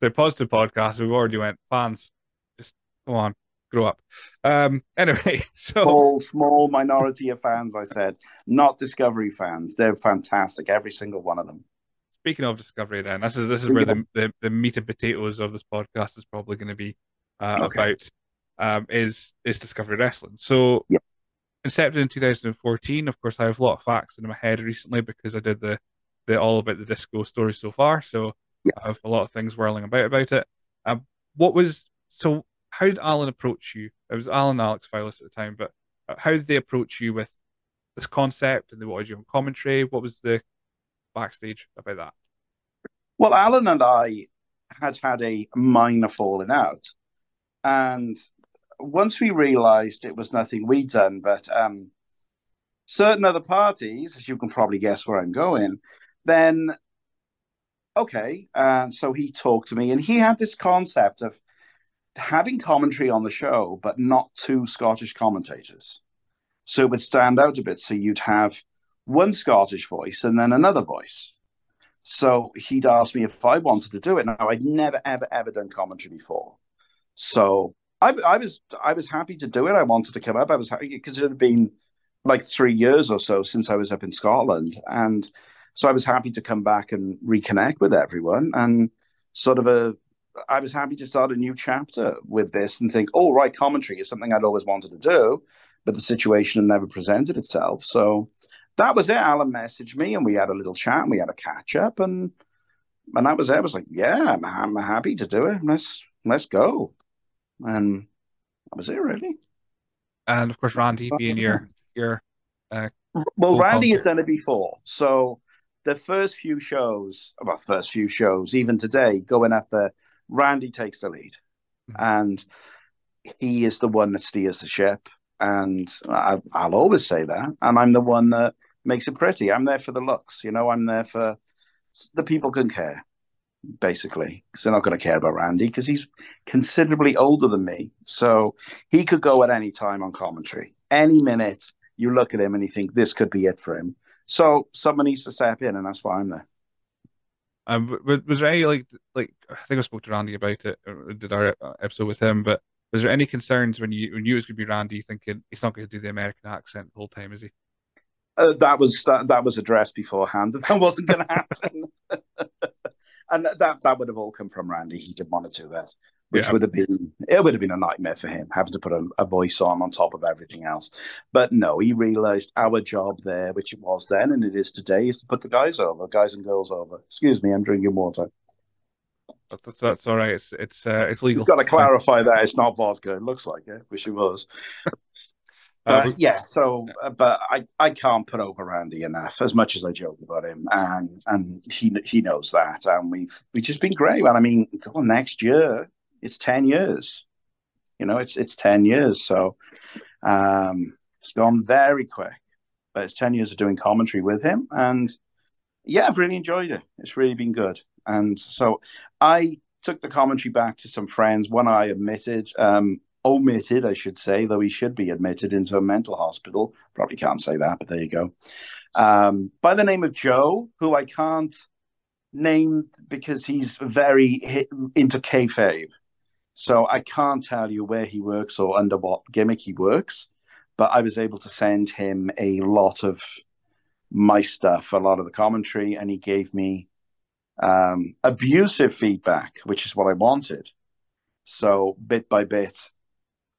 The positive podcast. We've already went fans. Just go on grow up. Um, anyway, so
small, small minority of fans. I said not Discovery fans. They're fantastic, every single one of them.
Speaking of Discovery, then this is this is where the, the, the meat and potatoes of this podcast is probably going to be uh, okay. about. Um, is is Discovery Wrestling? So, yep. incepted in 2014. Of course, I have a lot of facts in my head recently because I did the the all about the disco story so far. So yep. I have a lot of things whirling about about it. Um, what was so how did Alan approach you? It was Alan Alex Feilis at the time, but uh, how did they approach you with this concept and they wanted you on commentary? What was the backstage about that?
Well, Alan and I had had a minor falling out. And once we realized it was nothing we'd done, but um, certain other parties, as you can probably guess where I'm going, then okay. And so he talked to me and he had this concept of having commentary on the show, but not two Scottish commentators. So it would stand out a bit. So you'd have one Scottish voice and then another voice. So he'd asked me if I wanted to do it. Now I'd never, ever, ever done commentary before. So I, I was I was happy to do it. I wanted to come up. I was happy because it had been like three years or so since I was up in Scotland. And so I was happy to come back and reconnect with everyone and sort of a I was happy to start a new chapter with this and think, oh, right, commentary is something I'd always wanted to do, but the situation had never presented itself. So that was it. Alan messaged me and we had a little chat and we had a catch up and and that was it. I was like, yeah, I'm, I'm happy to do it. Let's let's go. And that was it, really.
And of course, Randy being your your uh,
well, Randy had done it before, so the first few shows, about first few shows, even today, going up there Randy takes the lead, mm-hmm. and he is the one that steers the ship. And I, will always say that. And I'm the one that makes it pretty. I'm there for the looks. You know, I'm there for the people can care, basically, because they're not going to care about Randy because he's considerably older than me. So he could go at any time on commentary. Any minute you look at him and you think this could be it for him. So someone needs to step in, and that's why I'm there.
Um, was there any like like I think I spoke to Randy about it, or did our uh, episode with him, but Was there any concerns when you when you was going to be Randy, thinking he's not going to do the American accent the whole time, is he?
Uh, that was that, that was addressed beforehand that wasn't going to happen, and that that would have all come from Randy. He didn't want to do that, which yeah. would have been it would have been a nightmare for him having to put a, a, voice on on top of everything else. But no, he realised our job there, which it was then and it is today, is to put the guys over, guys and girls over. Excuse me, I'm drinking water.
That's, that's all right. It's it's uh, it's legal.
You've got to clarify that it's not vodka. It looks like it. Wish it was. Uh, but yeah, so uh, but I, I can't put over Randy enough as much as I joke about him, and and he he knows that, and we've we've just been great. And I mean, on next year it's ten years, you know, it's it's ten years, so um, it's gone very quick. But it's ten years of doing commentary with him, and yeah, I've really enjoyed it. It's really been good, and so I took the commentary back to some friends. One I admitted. Um, omitted, I should say, though he should be admitted into a mental hospital. Probably can't say that, but there you go. Um, by the name of Joe, who I can't name because he's very hit into kayfabe. So I can't tell you where he works or under what gimmick he works, but I was able to send him a lot of my stuff, a lot of the commentary, and he gave me um, abusive feedback, which is what I wanted. So bit by bit,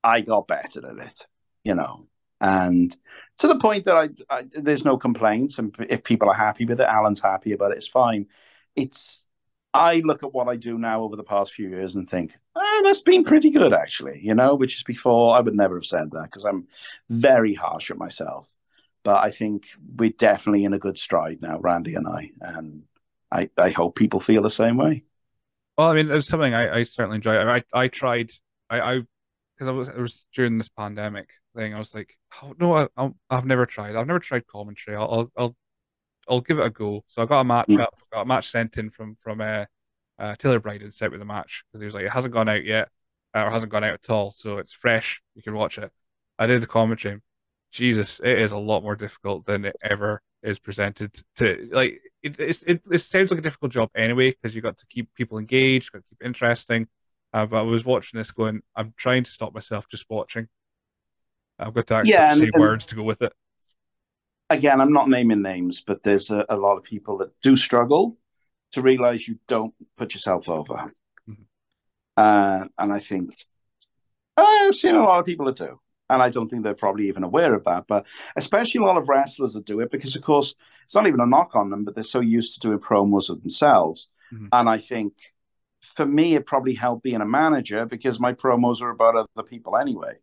I got better at it, you know, and to the point that I, I, there's no complaints, and if people are happy with it, Alan's happy about it. It's fine. It's I look at what I do now over the past few years and think eh, that's been pretty good actually, you know. Which is before I would never have said that because I'm very harsh at myself. But I think we're definitely in a good stride now, Randy and I, and I, I hope people feel the same way.
Well, I mean, it's something I, I certainly enjoy. I, I, I tried. I, I because I was it was during this pandemic thing. I was like, oh no, I, have never tried. I've never tried commentary. I'll, I'll, I'll I'll give it a go. So I got a match mm. up, got a match sent in from from uh, uh Taylor Bryden sent with the match because he was like, it hasn't gone out yet, uh, or hasn't gone out at all, so it's fresh. You can watch it. I did the commentary. Jesus, it is a lot more difficult than it ever is presented to. Like it, it, it, it sounds like a difficult job anyway because you got to keep people engaged, got to keep interesting. Uh, but I was watching this going, I'm trying to stop myself just watching. I've got to actually yeah, and, say and words to go with it.
Again, I'm not naming names, but there's a, a lot of people that do struggle to realize you don't put yourself over. Mm-hmm. Uh, and I think I've seen a lot of people that do. And I don't think they're probably even aware of that. But especially a lot of wrestlers that do it, because of course, it's not even a knock on them, but they're so used to doing promos of themselves. Mm-hmm. And I think for me, it probably helped being a manager because my promos are about other people anyway.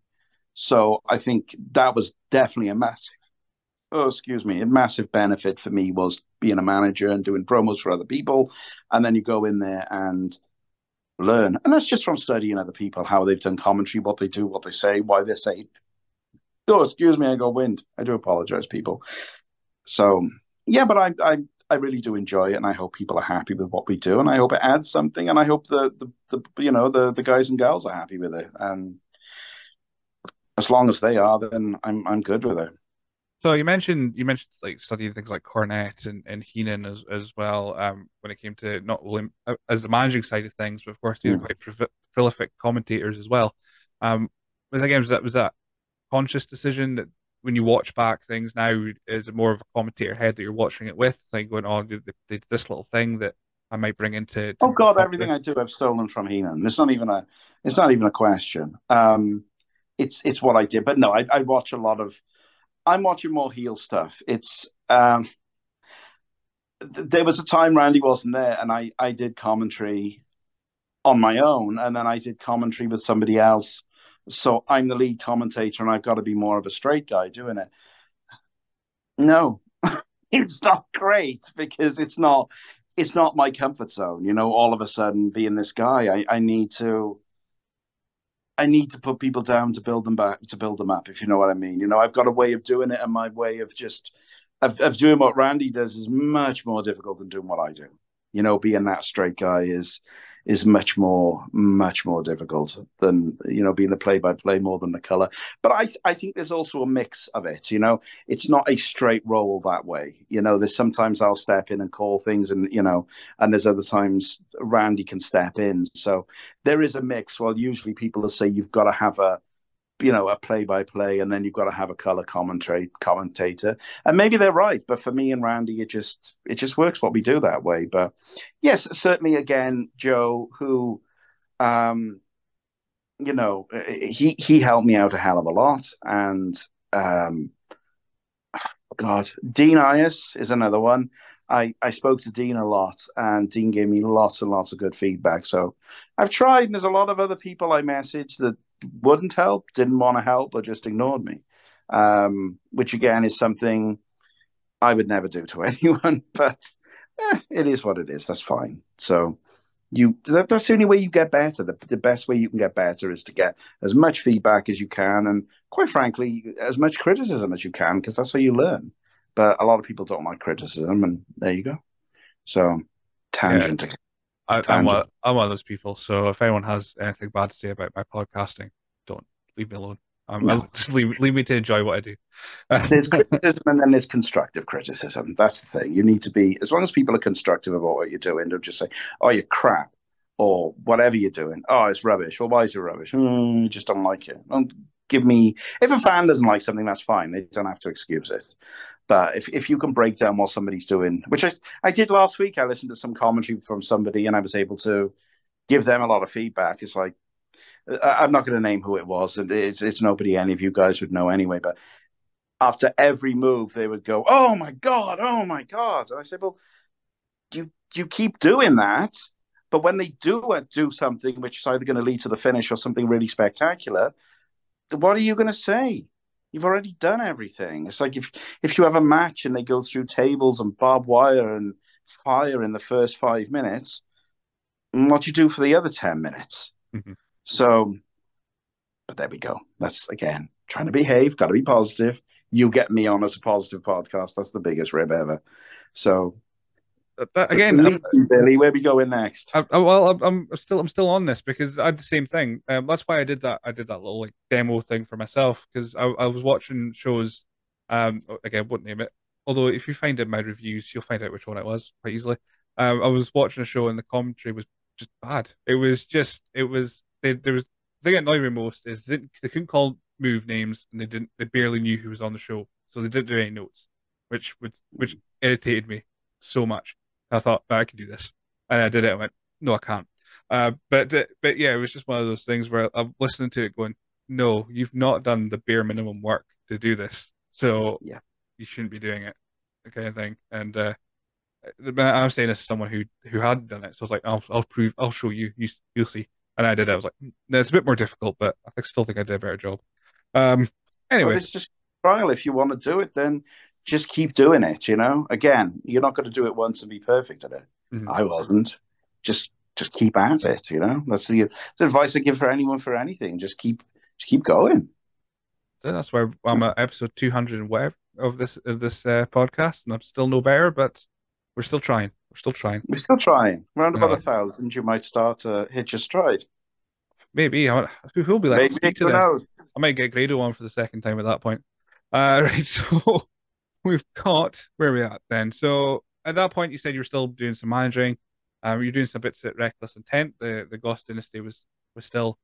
So I think that was definitely a massive, oh, excuse me, a massive benefit for me was being a manager and doing promos for other people. And then you go in there and learn. And that's just from studying other people, how they've done commentary, what they do, what they say, why they say. Oh, excuse me, I got wind. I do apologize, people. So yeah, but I, I I really do enjoy it, and I hope people are happy with what we do, and I hope it adds something, and I hope the the, the you know the the guys and girls are happy with it, and as long as they are, then I'm I'm good with it.
So you mentioned you mentioned like studying things like Cornette and, and Heenan as as well. Um, when it came to not only uh, as the managing side of things, but of course these mm. are quite prolific commentators as well. Um, was again was that was that conscious decision that when you watch back things now, is it more of a commentator head that you're watching it with, like going, "Oh, did, did this little thing that I might bring into."
oh God, everything I do, I've stolen from Heenan. It's not even a, it's not even a question. Um, it's it's what I did, but no, I, I watch a lot of. I'm watching more heel stuff. It's um, th- there was a time Randy wasn't there, and I I did commentary on my own, and then I did commentary with somebody else so I'm the lead commentator and I've got to be more of a straight guy doing it. No, it's not great because it's not it's not my comfort zone. You know, all of a sudden being this guy, I, I need to I need to put people down to build them back to build them up, if you know what I mean. You know, I've got a way of doing it and my way of just of, of doing what Randy does is much more difficult than doing what I do. You know, being that straight guy is is much more much more difficult than you know being the play by play more than the color. But I I think there's also a mix of it. You know, it's not a straight role that way. You know, there's sometimes I'll step in and call things, and you know, and there's other times Randy can step in. So there is a mix. Well, usually people will say you've got to have a you know a play by play and then you've got to have a color commentate commentator. And maybe they're right but for me and randy it just it just works what we do that way. But yes certainly again joe who um you know he he helped me out a hell of a lot. And um god dean ayass is another one. I, I spoke to Dean a lot, and Dean gave me lots and lots of good feedback. So I've tried, and there's a lot of other people I message that wouldn't help, didn't want to help, or just ignored me. Um, which again is something I would never do to anyone, but eh, it is what it is. That's fine. So you that, that's the only way you get better. The, the best way you can get better is to get as much feedback as you can, and quite frankly, as much criticism as you can, because that's how you learn. But a lot of people don't like criticism, and there you go. So tangent. Yeah.
I, am one, I'm one of those people. So if anyone has anything bad to say about my podcasting, don't leave me alone. Um, no. just leave, leave me to enjoy what I do.
there's criticism and then there's constructive criticism. That's the thing. You need to be, as long as people are constructive about what you're doing, don't just say, oh, you're crap or whatever you're doing. Oh, it's rubbish. Well, why is it rubbish? Mm, just don't like it. Don't give me, if a fan doesn't like something, that's fine. They don't have to excuse it. But if, if you can break down what somebody's doing, which I, I did last week, I listened to some commentary from somebody and I was able to give them a lot of feedback. It's like, I'm not going to name who it was, and it's, it's nobody any of you guys would know anyway. But after every move, they would go, "Oh my god, oh my god!" And I said, "Well, you you keep doing that, but when they do uh, do something which is either going to lead to the finish or something really spectacular, what are you going to say? You've already done everything. It's like if if you have a match and they go through tables and barbed wire and fire in the first five minutes, what do you do for the other ten minutes? Mm-hmm. So, but there we go. That's again trying to behave. Got to be positive. You get me on as a positive podcast. That's the biggest rib ever. So
but again,
Billy, where we going next?
I, I, well, I'm, I'm, still I'm still on this because I had the same thing. Um, that's why I did that. I did that little like demo thing for myself because I, I was watching shows. Um, again, wouldn't name it. Although if you find in my reviews, you'll find out which one it was quite easily. Um, I was watching a show and the commentary was just bad. It was just it was they, there was the thing that annoyed me most is they, they couldn't call move names and they didn't they barely knew who was on the show, so they didn't do any notes, which would which irritated me so much. I thought, I can do this. And I did it. I went, no, I can't. Uh, but but yeah, it was just one of those things where I'm listening to it going, no, you've not done the bare minimum work to do this. So
yeah,
you shouldn't be doing it, kind of thing. And uh, I'm saying this to someone who who had done it, so I was like, I'll I'll prove, I'll show you, you you'll see. And I did it. I was like, no, it's a bit more difficult, but I still think I did a better job. Um, anyway, well,
it's just trial. If you want to do it, then just keep doing it. You know, again, you're not going to do it once and be perfect at it. Mm-hmm. I wasn't. Just just keep at it. You know, that's the, the advice I give for anyone for anything. Just keep just keep going.
So that's why I'm at episode 200 and whatever of this of this uh, podcast, and I'm still no better, but we're still trying. We're still trying.
We're still trying. Around about a thousand, you might start to hit your stride.
Maybe. Who will be like? Maybe, who? I might get Grado on for the second time at that point. Uh, right. So we've got where we at then? So at that point, you said you were still doing some managing. Um, you're doing some bits at Reckless Intent. The the Goss Dynasty was was still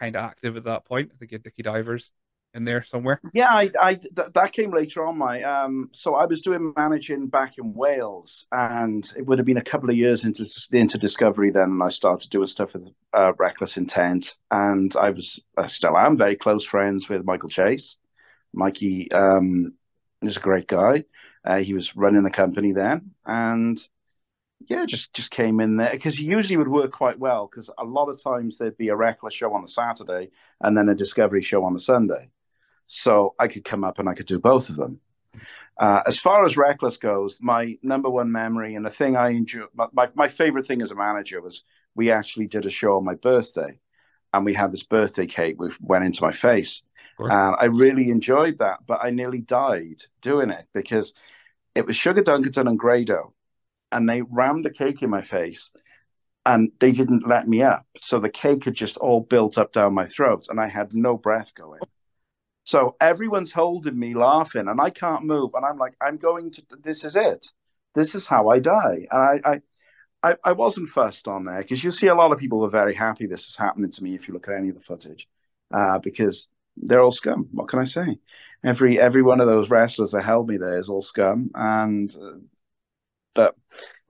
kind of active at that point. I think you had Dicky Divers in there somewhere.
Yeah, I, I th- that came later on. My um, so I was doing managing back in Wales, and it would have been a couple of years into into Discovery. Then I started doing stuff with uh, Reckless Intent, and I was I still am very close friends with Michael Chase. Mikey um, is a great guy. Uh, he was running the company then, and yeah, just just came in there because he usually would work quite well because a lot of times there'd be a reckless show on the Saturday and then a Discovery show on the Sunday. So I could come up and I could do both of them. Uh, as far as Reckless goes, my number one memory and the thing I enjoy, my, my, my favorite thing as a manager was we actually did a show on my birthday and we had this birthday cake which went into my face. And I really enjoyed that, but I nearly died doing it because it was Sugar Dunkerton and Grado. and they rammed the cake in my face and they didn't let me up. So the cake had just all built up down my throat and I had no breath going. So everyone's holding me laughing and I can't move. And I'm like, I'm going to, this is it. This is how I die. And I, I, I, wasn't fussed on there because you see a lot of people are very happy this is happening to me if you look at any of the footage uh, because they're all scum. What can I say? Every every one of those wrestlers that held me there is all scum, and uh, but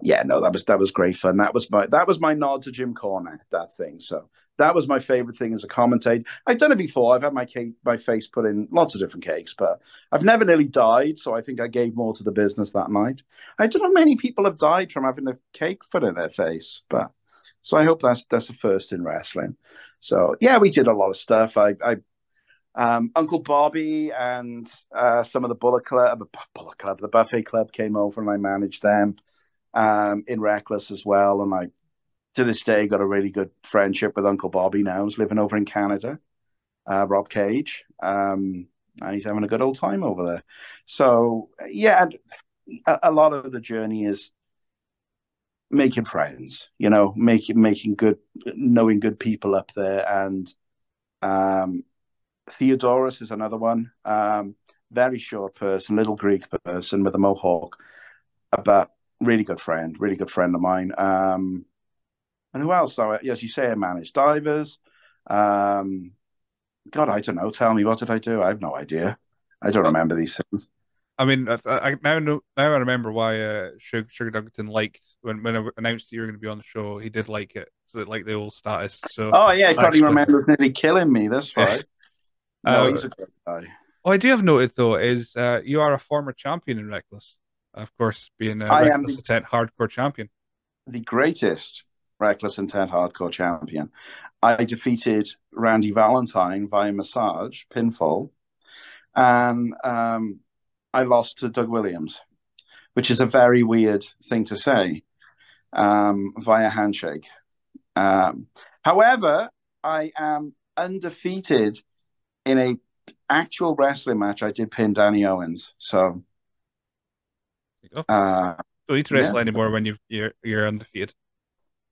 yeah, no, that was that was great fun. That was my that was my nod to Jim Cornette. That thing. So that was my favorite thing as a commentator. I've done it before. I've had my cake, my face put in lots of different cakes, but I've never nearly died. So I think I gave more to the business that night. I don't know many people have died from having a cake put in their face, but so I hope that's that's a first in wrestling. So yeah, we did a lot of stuff. I, I um, Uncle Bobby and uh, some of the Bullet Club, Bullet Club, the Buffet Club came over and I managed them um, in Reckless as well. And I, to this day, got a really good friendship with Uncle Bobby now. He's living over in Canada, uh, Rob Cage. Um, and he's having a good old time over there. So, yeah, a, a lot of the journey is making friends, you know, making making good, knowing good people up there, and um, Theodorus is another one. Um, very short person, little Greek person with a mohawk, but really good friend, really good friend of mine. Um, and who else? So, as you say, I managed divers. Um, God, I don't know. Tell me, what did I do? I have no idea. I don't remember these things.
I mean, I, I now know, now I remember why uh, Sugar, Sugar Dunkerton liked when when I announced that you were going to be on the show. He did like it, so it like the old status. So
oh yeah, I can't even remember nearly killing me. That's right. No, uh, he's a great guy.
What I do have noted though is uh, you are a former champion in Reckless, of course, being a I Reckless Intent Hardcore champion.
The greatest Reckless Intent Hardcore champion. I defeated Randy Valentine via massage, pinfall, and um, I lost to Doug Williams, which is a very weird thing to say um, via handshake. Um, however, I am undefeated in a actual wrestling match. I did pin Danny Owens, so. Uh,
don't need to wrestle yeah. anymore when you you're you're undefeated.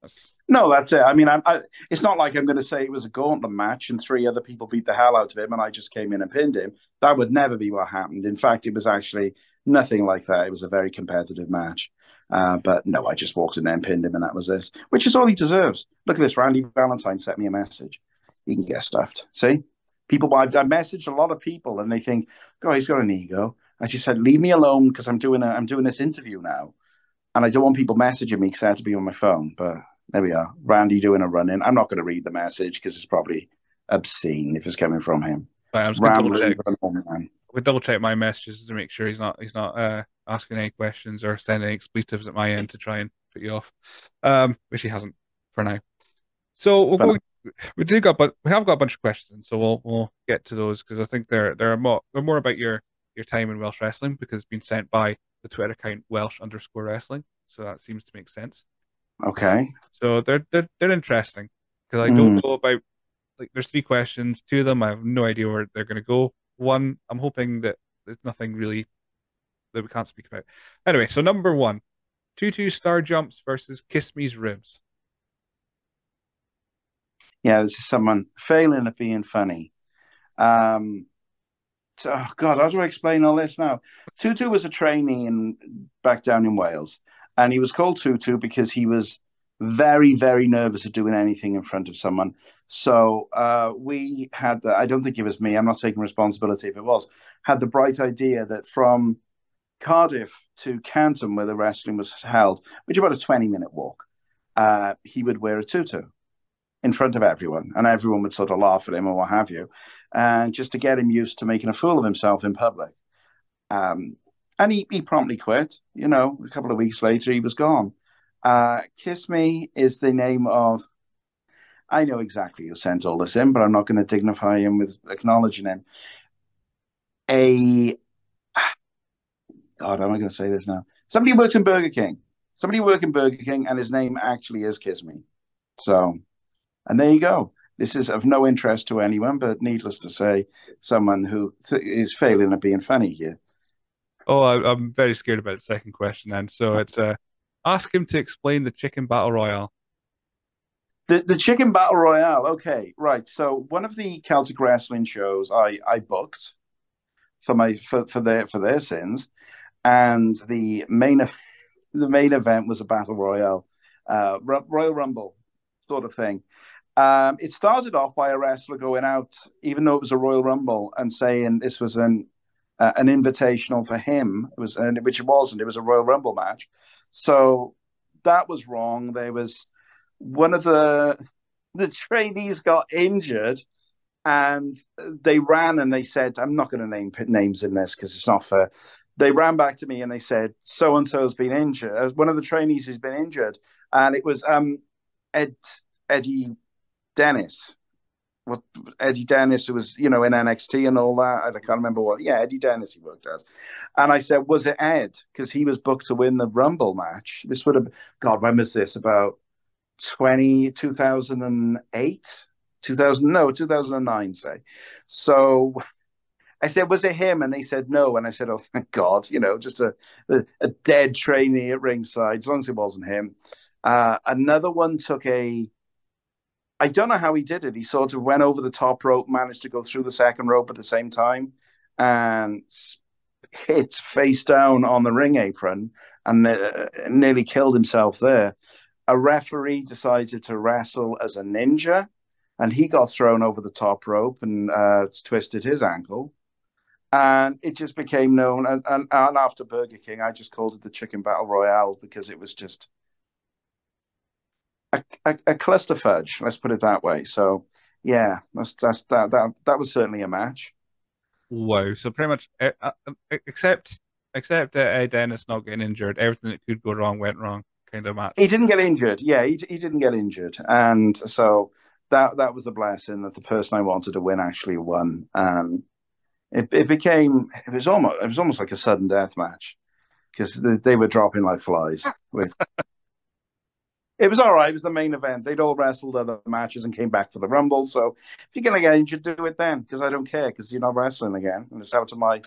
That's... No, that's it. I mean, I, I, it's not like I'm going to say it was a gauntlet match and three other people beat the hell out of him and I just came in and pinned him. That would never be what happened. In fact, it was actually nothing like that. It was a very competitive match. Uh, but no, I just walked in there and pinned him, and that was it, which is all he deserves. Look at this. Randy Valentine sent me a message. He can get stuffed. See? People, I've, I've messaged a lot of people, and they think, oh, he's got an ego. I just said, leave me alone because I'm doing a, I'm doing this interview now, and I don't want people messaging me because I have to be on my phone. But there we are. Randy doing a run in. I'm not going to read the message because it's probably obscene if it's coming from him.
Right, I'm just double check. We double check my messages to make sure he's not he's not uh, asking any questions or sending expletives at my end to try and put you off, um, which he hasn't for now. So we'll go, we do got but we have got a bunch of questions, so we'll we'll get to those because I think they're they're more they're more about your your time in Welsh wrestling because it's been sent by the Twitter account Welsh underscore wrestling, so that seems to make sense.
Okay.
So they're they're they're interesting because I don't mm. know about like there's three questions. Two of them I have no idea where they're going to go. One I'm hoping that there's nothing really that we can't speak about. Anyway, so number one, Tutu star jumps versus Kiss Me's ribs.
Yeah, this is someone failing at being funny. Um, so, oh God, how do I explain all this now? Tutu was a trainee in back down in Wales and he was called Tutu because he was very, very nervous of doing anything in front of someone. So uh, we had the, I don't think it was me, I'm not taking responsibility if it was, had the bright idea that from Cardiff to Canton, where the wrestling was held, which about a 20 minute walk, uh, he would wear a tutu in front of everyone, and everyone would sort of laugh at him or what have you, and just to get him used to making a fool of himself in public. Um, and he, he promptly quit. You know, a couple of weeks later, he was gone. Uh, Kiss Me is the name of. I know exactly who sent all this in, but I'm not going to dignify him with acknowledging him. A God, how am I going to say this now? Somebody works in Burger King. Somebody works in Burger King, and his name actually is Kiss Me. So, and there you go. This is of no interest to anyone, but needless to say, someone who th- is failing at being funny here.
Oh, I, am very scared about the second question, then. So it's uh, Ask him to explain the chicken battle royale.
The the chicken battle royale. Okay, right. So one of the Celtic wrestling shows I I booked for my for for their for their sins, and the main the main event was a battle royale, uh, Royal Rumble sort of thing. Um, it started off by a wrestler going out, even though it was a Royal Rumble, and saying this was an uh, an invitational for him. It was, and which it wasn't. It was a Royal Rumble match. So that was wrong. There was one of the the trainees got injured, and they ran and they said, "I'm not going to name names in this because it's not fair." They ran back to me and they said, "So and so's been injured. Uh, one of the trainees has been injured," and it was um, Ed Eddie Dennis what Eddie Dennis, who was, you know, in NXT and all that. I can't remember what. Yeah, Eddie Dennis he worked as. And I said, was it Ed? Because he was booked to win the Rumble match. This would have, God, when was this? About 20, 2008? 2000, no, 2009, say. So I said, was it him? And they said no. And I said, oh, thank God, you know, just a, a, a dead trainee at ringside, as long as it wasn't him. Uh, another one took a I don't know how he did it. He sort of went over the top rope, managed to go through the second rope at the same time, and hit face down on the ring apron and uh, nearly killed himself there. A referee decided to wrestle as a ninja, and he got thrown over the top rope and uh, twisted his ankle. And it just became known. And, and, and after Burger King, I just called it the Chicken Battle Royale because it was just a, a, a cluster fudge. Let's put it that way. So yeah, that's that's that that that was certainly a match.
Wow. So pretty much, uh, uh, except except uh, Dennis not getting injured, everything that could go wrong went wrong. Kind of match.
He didn't get injured. Yeah, he he didn't get injured, and so that that was a blessing that the person I wanted to win actually won. Um, it it became it was almost it was almost like a sudden death match because they, they were dropping like flies with it was all right. It was the main event. They'd all wrestled other matches and came back for the Rumble. So if you're going to get injured, do it then because I don't care because you're not wrestling again. And it's out of my,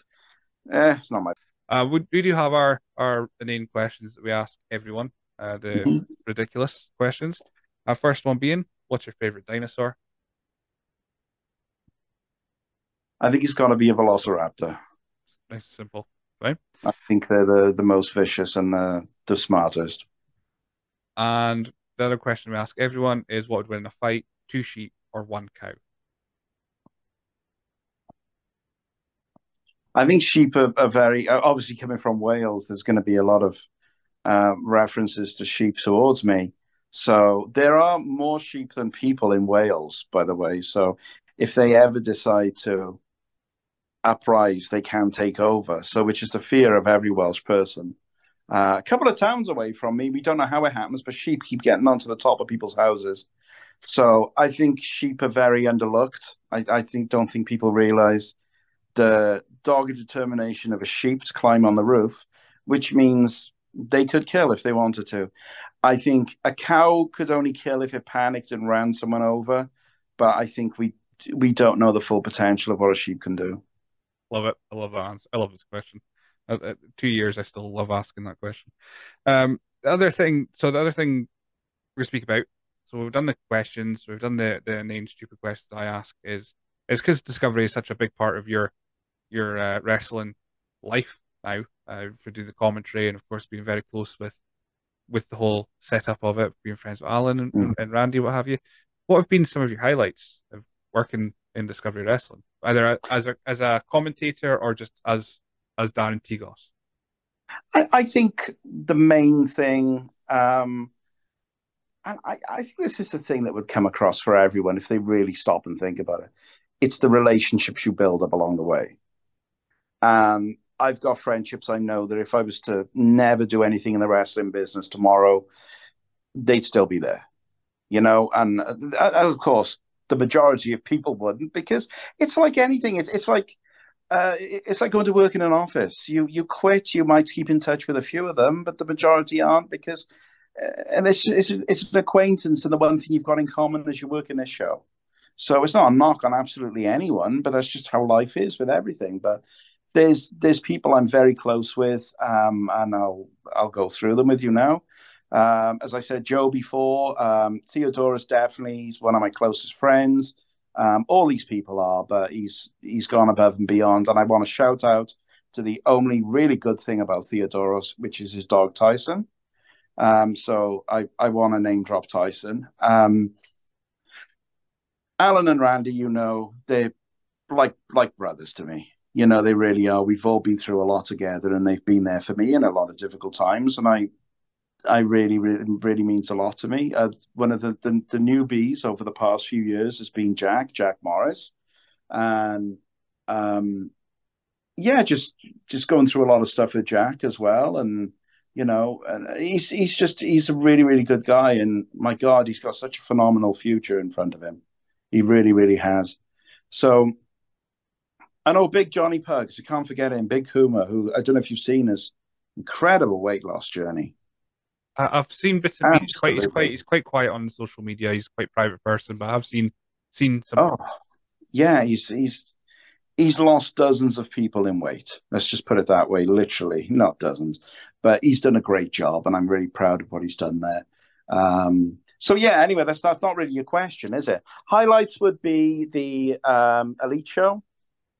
eh, it's not my.
Uh, we, we do have our, our inane questions that we ask everyone, uh, the mm-hmm. ridiculous questions. Our first one being, what's your favorite dinosaur?
I think it's got to be a velociraptor.
Nice, simple. Right?
I think they're the, the most vicious and the, the smartest.
And the other question we ask everyone is what would win in a fight, two sheep or one cow?
I think sheep are, are very obviously coming from Wales. There's going to be a lot of uh, references to sheep towards me. So there are more sheep than people in Wales, by the way. So if they ever decide to uprise, they can take over. So which is the fear of every Welsh person. Uh, a couple of towns away from me, we don't know how it happens, but sheep keep getting onto the top of people's houses. So I think sheep are very underlooked. I, I think don't think people realize the dogged determination of a sheep to climb on the roof, which means they could kill if they wanted to. I think a cow could only kill if it panicked and ran someone over, but I think we we don't know the full potential of what a sheep can do.
Love it. I love that answer. I love this question. Uh, uh, two years, I still love asking that question. Um, the other thing, so the other thing we speak about, so we've done the questions, we've done the the name stupid questions I ask is is because Discovery is such a big part of your your uh, wrestling life now. Uh, for do the commentary and of course being very close with with the whole setup of it, being friends with Alan and, mm. and Randy, what have you. What have been some of your highlights of working in Discovery Wrestling, either as a as a commentator or just as as Darren T. Goss?
I, I think the main thing, um, and I, I think this is the thing that would come across for everyone if they really stop and think about it. It's the relationships you build up along the way. Um, I've got friendships I know that if I was to never do anything in the wrestling business tomorrow, they'd still be there, you know. And uh, of course, the majority of people wouldn't because it's like anything. It's it's like uh, it's like going to work in an office. You you quit, you might keep in touch with a few of them, but the majority aren't because, uh, and it's, it's it's an acquaintance, and the one thing you've got in common is you work in this show. So it's not a knock on absolutely anyone, but that's just how life is with everything. But there's there's people I'm very close with, um, and I'll I'll go through them with you now. Um, as I said, Joe before, um, Theodorus definitely he's one of my closest friends. Um, all these people are, but he's he's gone above and beyond. And I want to shout out to the only really good thing about Theodorus, which is his dog Tyson. Um, so I, I want to name drop Tyson. Um, Alan and Randy, you know, they're like like brothers to me. You know, they really are. We've all been through a lot together, and they've been there for me in a lot of difficult times. And I, I really, really, really means a lot to me. Uh, one of the, the the newbies over the past few years has been Jack, Jack Morris, and um, yeah, just just going through a lot of stuff with Jack as well, and you know, and he's he's just he's a really really good guy, and my God, he's got such a phenomenal future in front of him. He really really has. So, I know Big Johnny Pugs. You can't forget him. Big Kuma, who I don't know if you've seen his incredible weight loss journey.
I've seen bits of He's quite he's quite he's quite quiet on social media. He's quite private person, but I've seen seen some.
Oh, yeah, he's he's he's lost dozens of people in weight. Let's just put it that way, literally, not dozens. But he's done a great job, and I'm really proud of what he's done there. Um, so yeah, anyway, that's that's not really a question, is it? Highlights would be the um, Elite Show,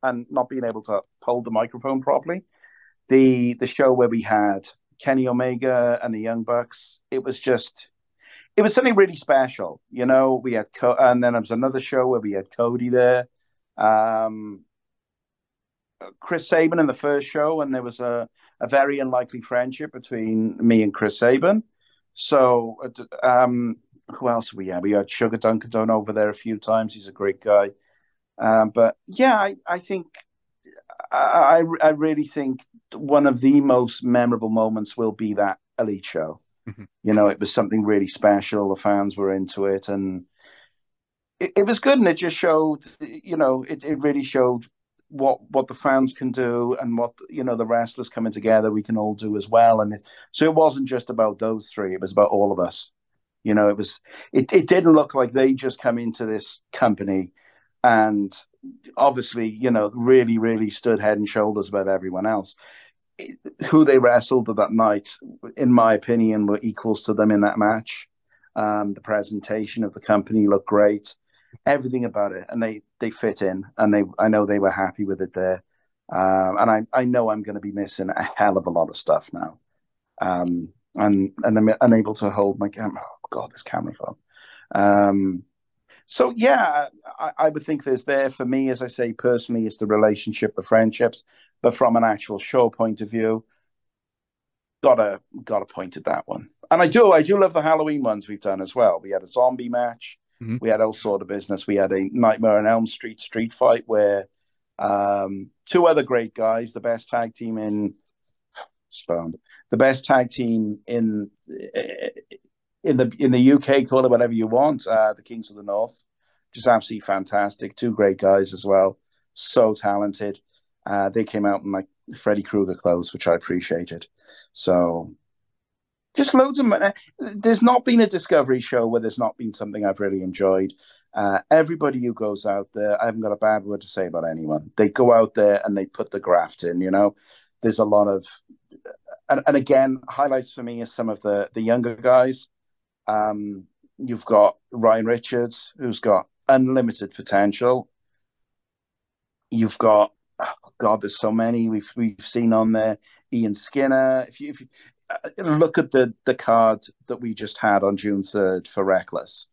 and not being able to hold the microphone properly. The the show where we had Kenny Omega and the Young Bucks. It was just, it was something really special. You know, we had Co- and then there was another show where we had Cody there. Um, Chris Sabin in the first show, and there was a, a very unlikely friendship between me and Chris Sabin. So, um, who else we had? We had Sugar Dunkerton over there a few times. He's a great guy. Um, but yeah, I, I think I, I really think one of the most memorable moments will be that elite show. Mm-hmm. You know, it was something really special. The fans were into it, and it, it was good. And it just showed, you know, it, it really showed what what the fans can do and what you know the wrestlers coming together we can all do as well and it, so it wasn't just about those three it was about all of us you know it was it, it didn't look like they just come into this company and obviously you know really really stood head and shoulders above everyone else who they wrestled that night in my opinion were equals to them in that match um, the presentation of the company looked great everything about it, and they they fit in, and they I know they were happy with it there, um, and I I know I'm going to be missing a hell of a lot of stuff now, um, and and I'm unable to hold my camera. Oh God, this camera phone. Um, so yeah, I, I would think there's there for me, as I say personally, is the relationship, the friendships, but from an actual show point of view, gotta gotta point at that one. And I do I do love the Halloween ones we've done as well. We had a zombie match. Mm-hmm. We had all sort of business. We had a Nightmare on Elm Street street fight where um, two other great guys, the best tag team in found the best tag team in in the in the UK, call it whatever you want. Uh, the Kings of the North, just absolutely fantastic. Two great guys as well, so talented. Uh, they came out in like Freddy Krueger clothes, which I appreciated. So just loads of money. There's not been a Discovery show where there's not been something I've really enjoyed. Uh, everybody who goes out there, I haven't got a bad word to say about anyone. They go out there and they put the graft in. You know, there's a lot of, and, and again, highlights for me is some of the the younger guys. Um, you've got Ryan Richards, who's got unlimited potential. You've got, oh God, there's so many we've we've seen on there. Ian Skinner. If you, if you, uh, look at the the card that we just had on June third for Reckless,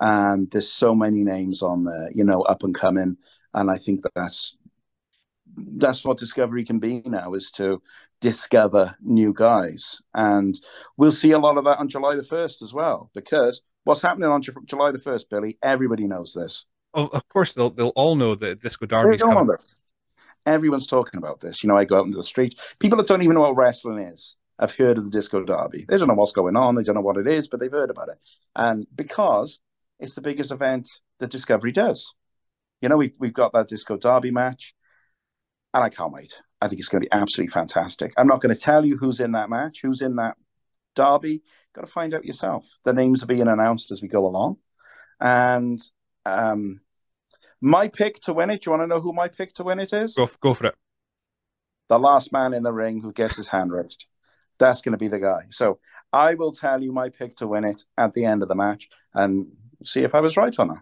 and there's so many names on there, you know, up and coming, and I think that that's that's what Discovery can be now is to discover new guys, and we'll see a lot of that on July the first as well, because what's happening on July the first, Billy, everybody knows this.
Oh, of course, they'll they'll all know that Disco Derby's coming.
Everyone's talking about this. You know, I go out into the street. People that don't even know what wrestling is have heard of the Disco Derby. They don't know what's going on. They don't know what it is, but they've heard about it. And because it's the biggest event that Discovery does. You know, we, we've got that Disco Derby match, and I can't wait. I think it's going to be absolutely fantastic. I'm not going to tell you who's in that match, who's in that derby. Got to find out yourself. The names are being announced as we go along. And um, my pick to win it, do you want to know who my pick to win it is?
Go, go for it.
The last man in the ring who gets his hand raised that's going to be the guy. So I will tell you my pick to win it at the end of the match and see if I was right or not.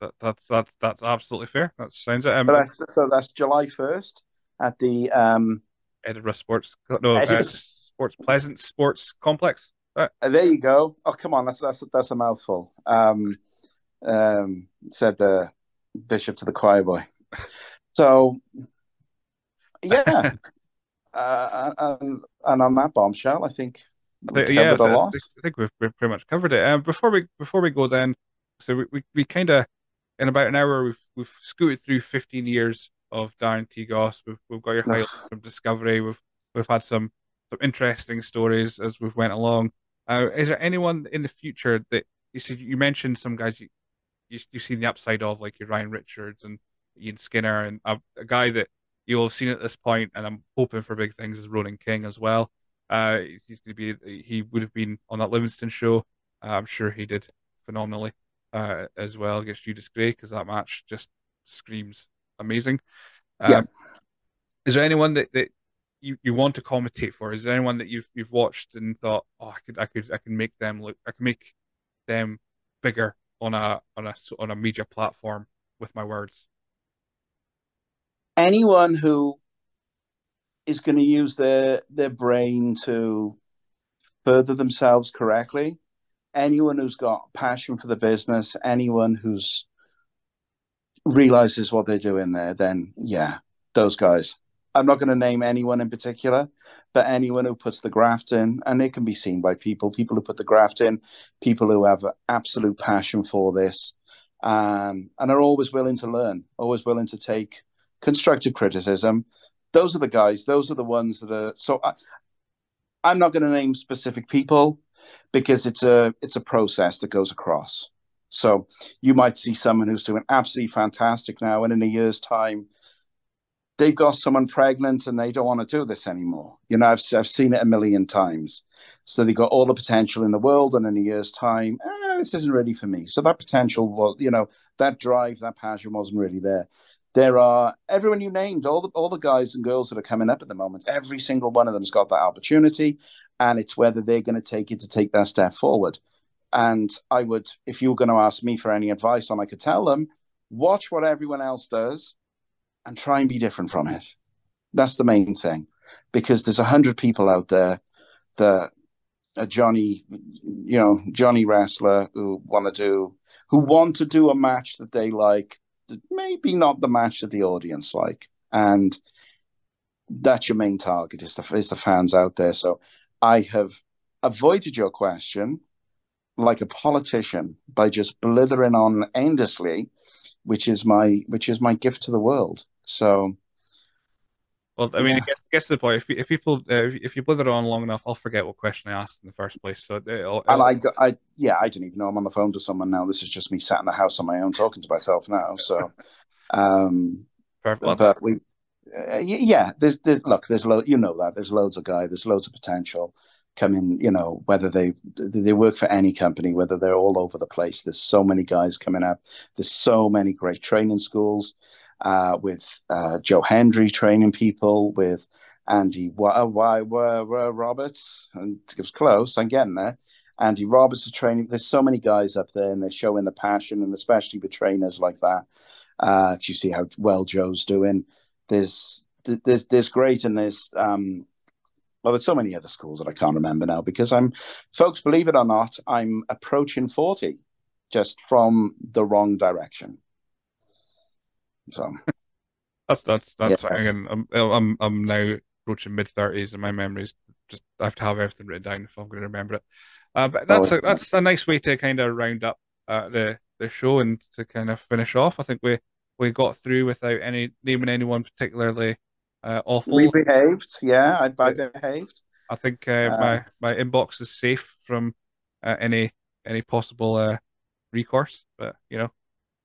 That, that's that's that's absolutely fair. That sounds it. Um,
so, that's, so that's July first at the um,
Edinburgh Sports no uh, Sports Pleasance Sports Complex.
Uh, there you go. Oh come on, that's that's that's a mouthful. Um, um, said the bishop to the choir boy. So yeah, uh, and, and on that bombshell, I think
yeah, I think we've, we've pretty much covered it. Um, before we before we go, then, so we, we, we kind of in about an hour we've we've scooted through 15 years of Darren T. Goss. We've we've got your highlights from Discovery. We've we've had some some interesting stories as we've went along. Uh, is there anyone in the future that you said You mentioned some guys you you you've seen the upside of, like your Ryan Richards and Ian Skinner, and a, a guy that you'll have seen at this point, and I'm hoping for big things is Ronan King as well. Uh, he's going to be. He would have been on that Livingston show. Uh, I'm sure he did phenomenally uh, as well against Judas Gray because that match just screams amazing. Um, yeah. Is there anyone that, that you, you want to commentate for? Is there anyone that you've you've watched and thought, oh, I could I could I can make them look, I can make them bigger on a on a on a media platform with my words?
Anyone who is going to use their their brain to further themselves correctly. Anyone who's got passion for the business, anyone who's realizes what they're doing there, then yeah, those guys. I'm not going to name anyone in particular, but anyone who puts the graft in, and it can be seen by people, people who put the graft in, people who have absolute passion for this, um, and are always willing to learn, always willing to take constructive criticism, those are the guys. Those are the ones that are. So I, I'm not going to name specific people because it's a it's a process that goes across. So you might see someone who's doing absolutely fantastic now, and in a year's time, they've got someone pregnant and they don't want to do this anymore. You know, I've I've seen it a million times. So they got all the potential in the world, and in a year's time, eh, this isn't really for me. So that potential was, you know, that drive, that passion wasn't really there there are everyone you named, all the all the guys and girls that are coming up at the moment. Every single one of them's got that opportunity, and it's whether they're going to take it to take that step forward. And I would, if you were going to ask me for any advice on, I could tell them, watch what everyone else does, and try and be different from it. That's the main thing, because there's a hundred people out there that a Johnny, you know, Johnny wrestler who want to do, who want to do a match that they like, maybe not the match that the audience like, and that's your main target is the is the fans out there. So I have avoided your question like a politician by just blithering on endlessly, which is my which is my gift to the world. So.
Well, I mean, yeah. I guess, I guess the point. If, if people, uh, if you blither on long enough, I'll forget what question I asked in the first place. So, it'll, it'll...
and I, I, yeah, I didn't even know I'm on the phone to someone now. This is just me sat in the house on my own talking to myself now. So, um, Perfect. but we, uh, yeah, there's, there's, look, there's lo- you know that there's loads of guys, there's loads of potential coming. You know, whether they they work for any company, whether they're all over the place. There's so many guys coming up. There's so many great training schools uh, with uh, Joe Hendry training people, with Andy why why Roberts, and it was close. I'm getting there. Andy Roberts is training. There's so many guys up there, and they're showing the passion, and especially with trainers like that. Uh, you see how well Joe's doing. There's there's there's great, and there's um, well, there's so many other schools that I can't remember now because I'm, folks, believe it or not, I'm approaching forty, just from the wrong direction. So
that's that's that's yeah. again. I'm I'm I'm now approaching mid thirties, and my memories just I have to have everything written down if I'm going to remember it. Uh, but that's oh, a, that's a nice way to kind of round up uh, the the show and to kind of finish off. I think we we got through without any naming anyone particularly uh, awful.
We behaved, yeah. I, I behaved.
I think uh, my uh, my inbox is safe from uh, any any possible uh, recourse, but you know,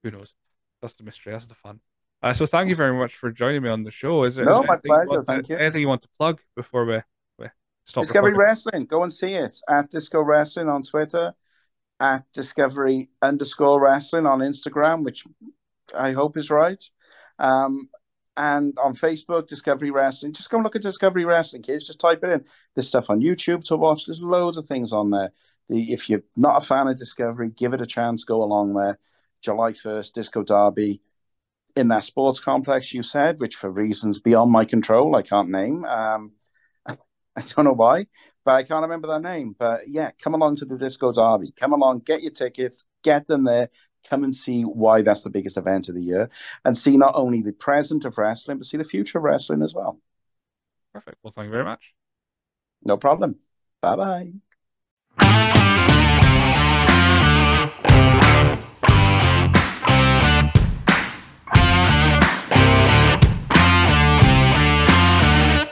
who knows? That's the mystery. That's the fun. Uh, so thank you very much for joining me on the show. Is, it?
no, is my pleasure. Thank you.
Anything you want to plug before we, we stop?
Discovery recording? Wrestling. Go and see it at Disco Wrestling on Twitter, at Discovery underscore Wrestling on Instagram, which I hope is right. Um, and on Facebook, Discovery Wrestling. Just go and look at Discovery Wrestling, kids. Just type it in. There's stuff on YouTube to watch. There's loads of things on there. The, if you're not a fan of Discovery, give it a chance. Go along there. July 1st, Disco Derby in that sports complex you said, which for reasons beyond my control, I can't name. Um, I don't know why, but I can't remember their name. But yeah, come along to the Disco Derby. Come along, get your tickets, get them there come and see why that's the biggest event of the year and see not only the present of wrestling, but see the future of wrestling as well.
Perfect. Well, thank you very much.
No problem. Bye bye.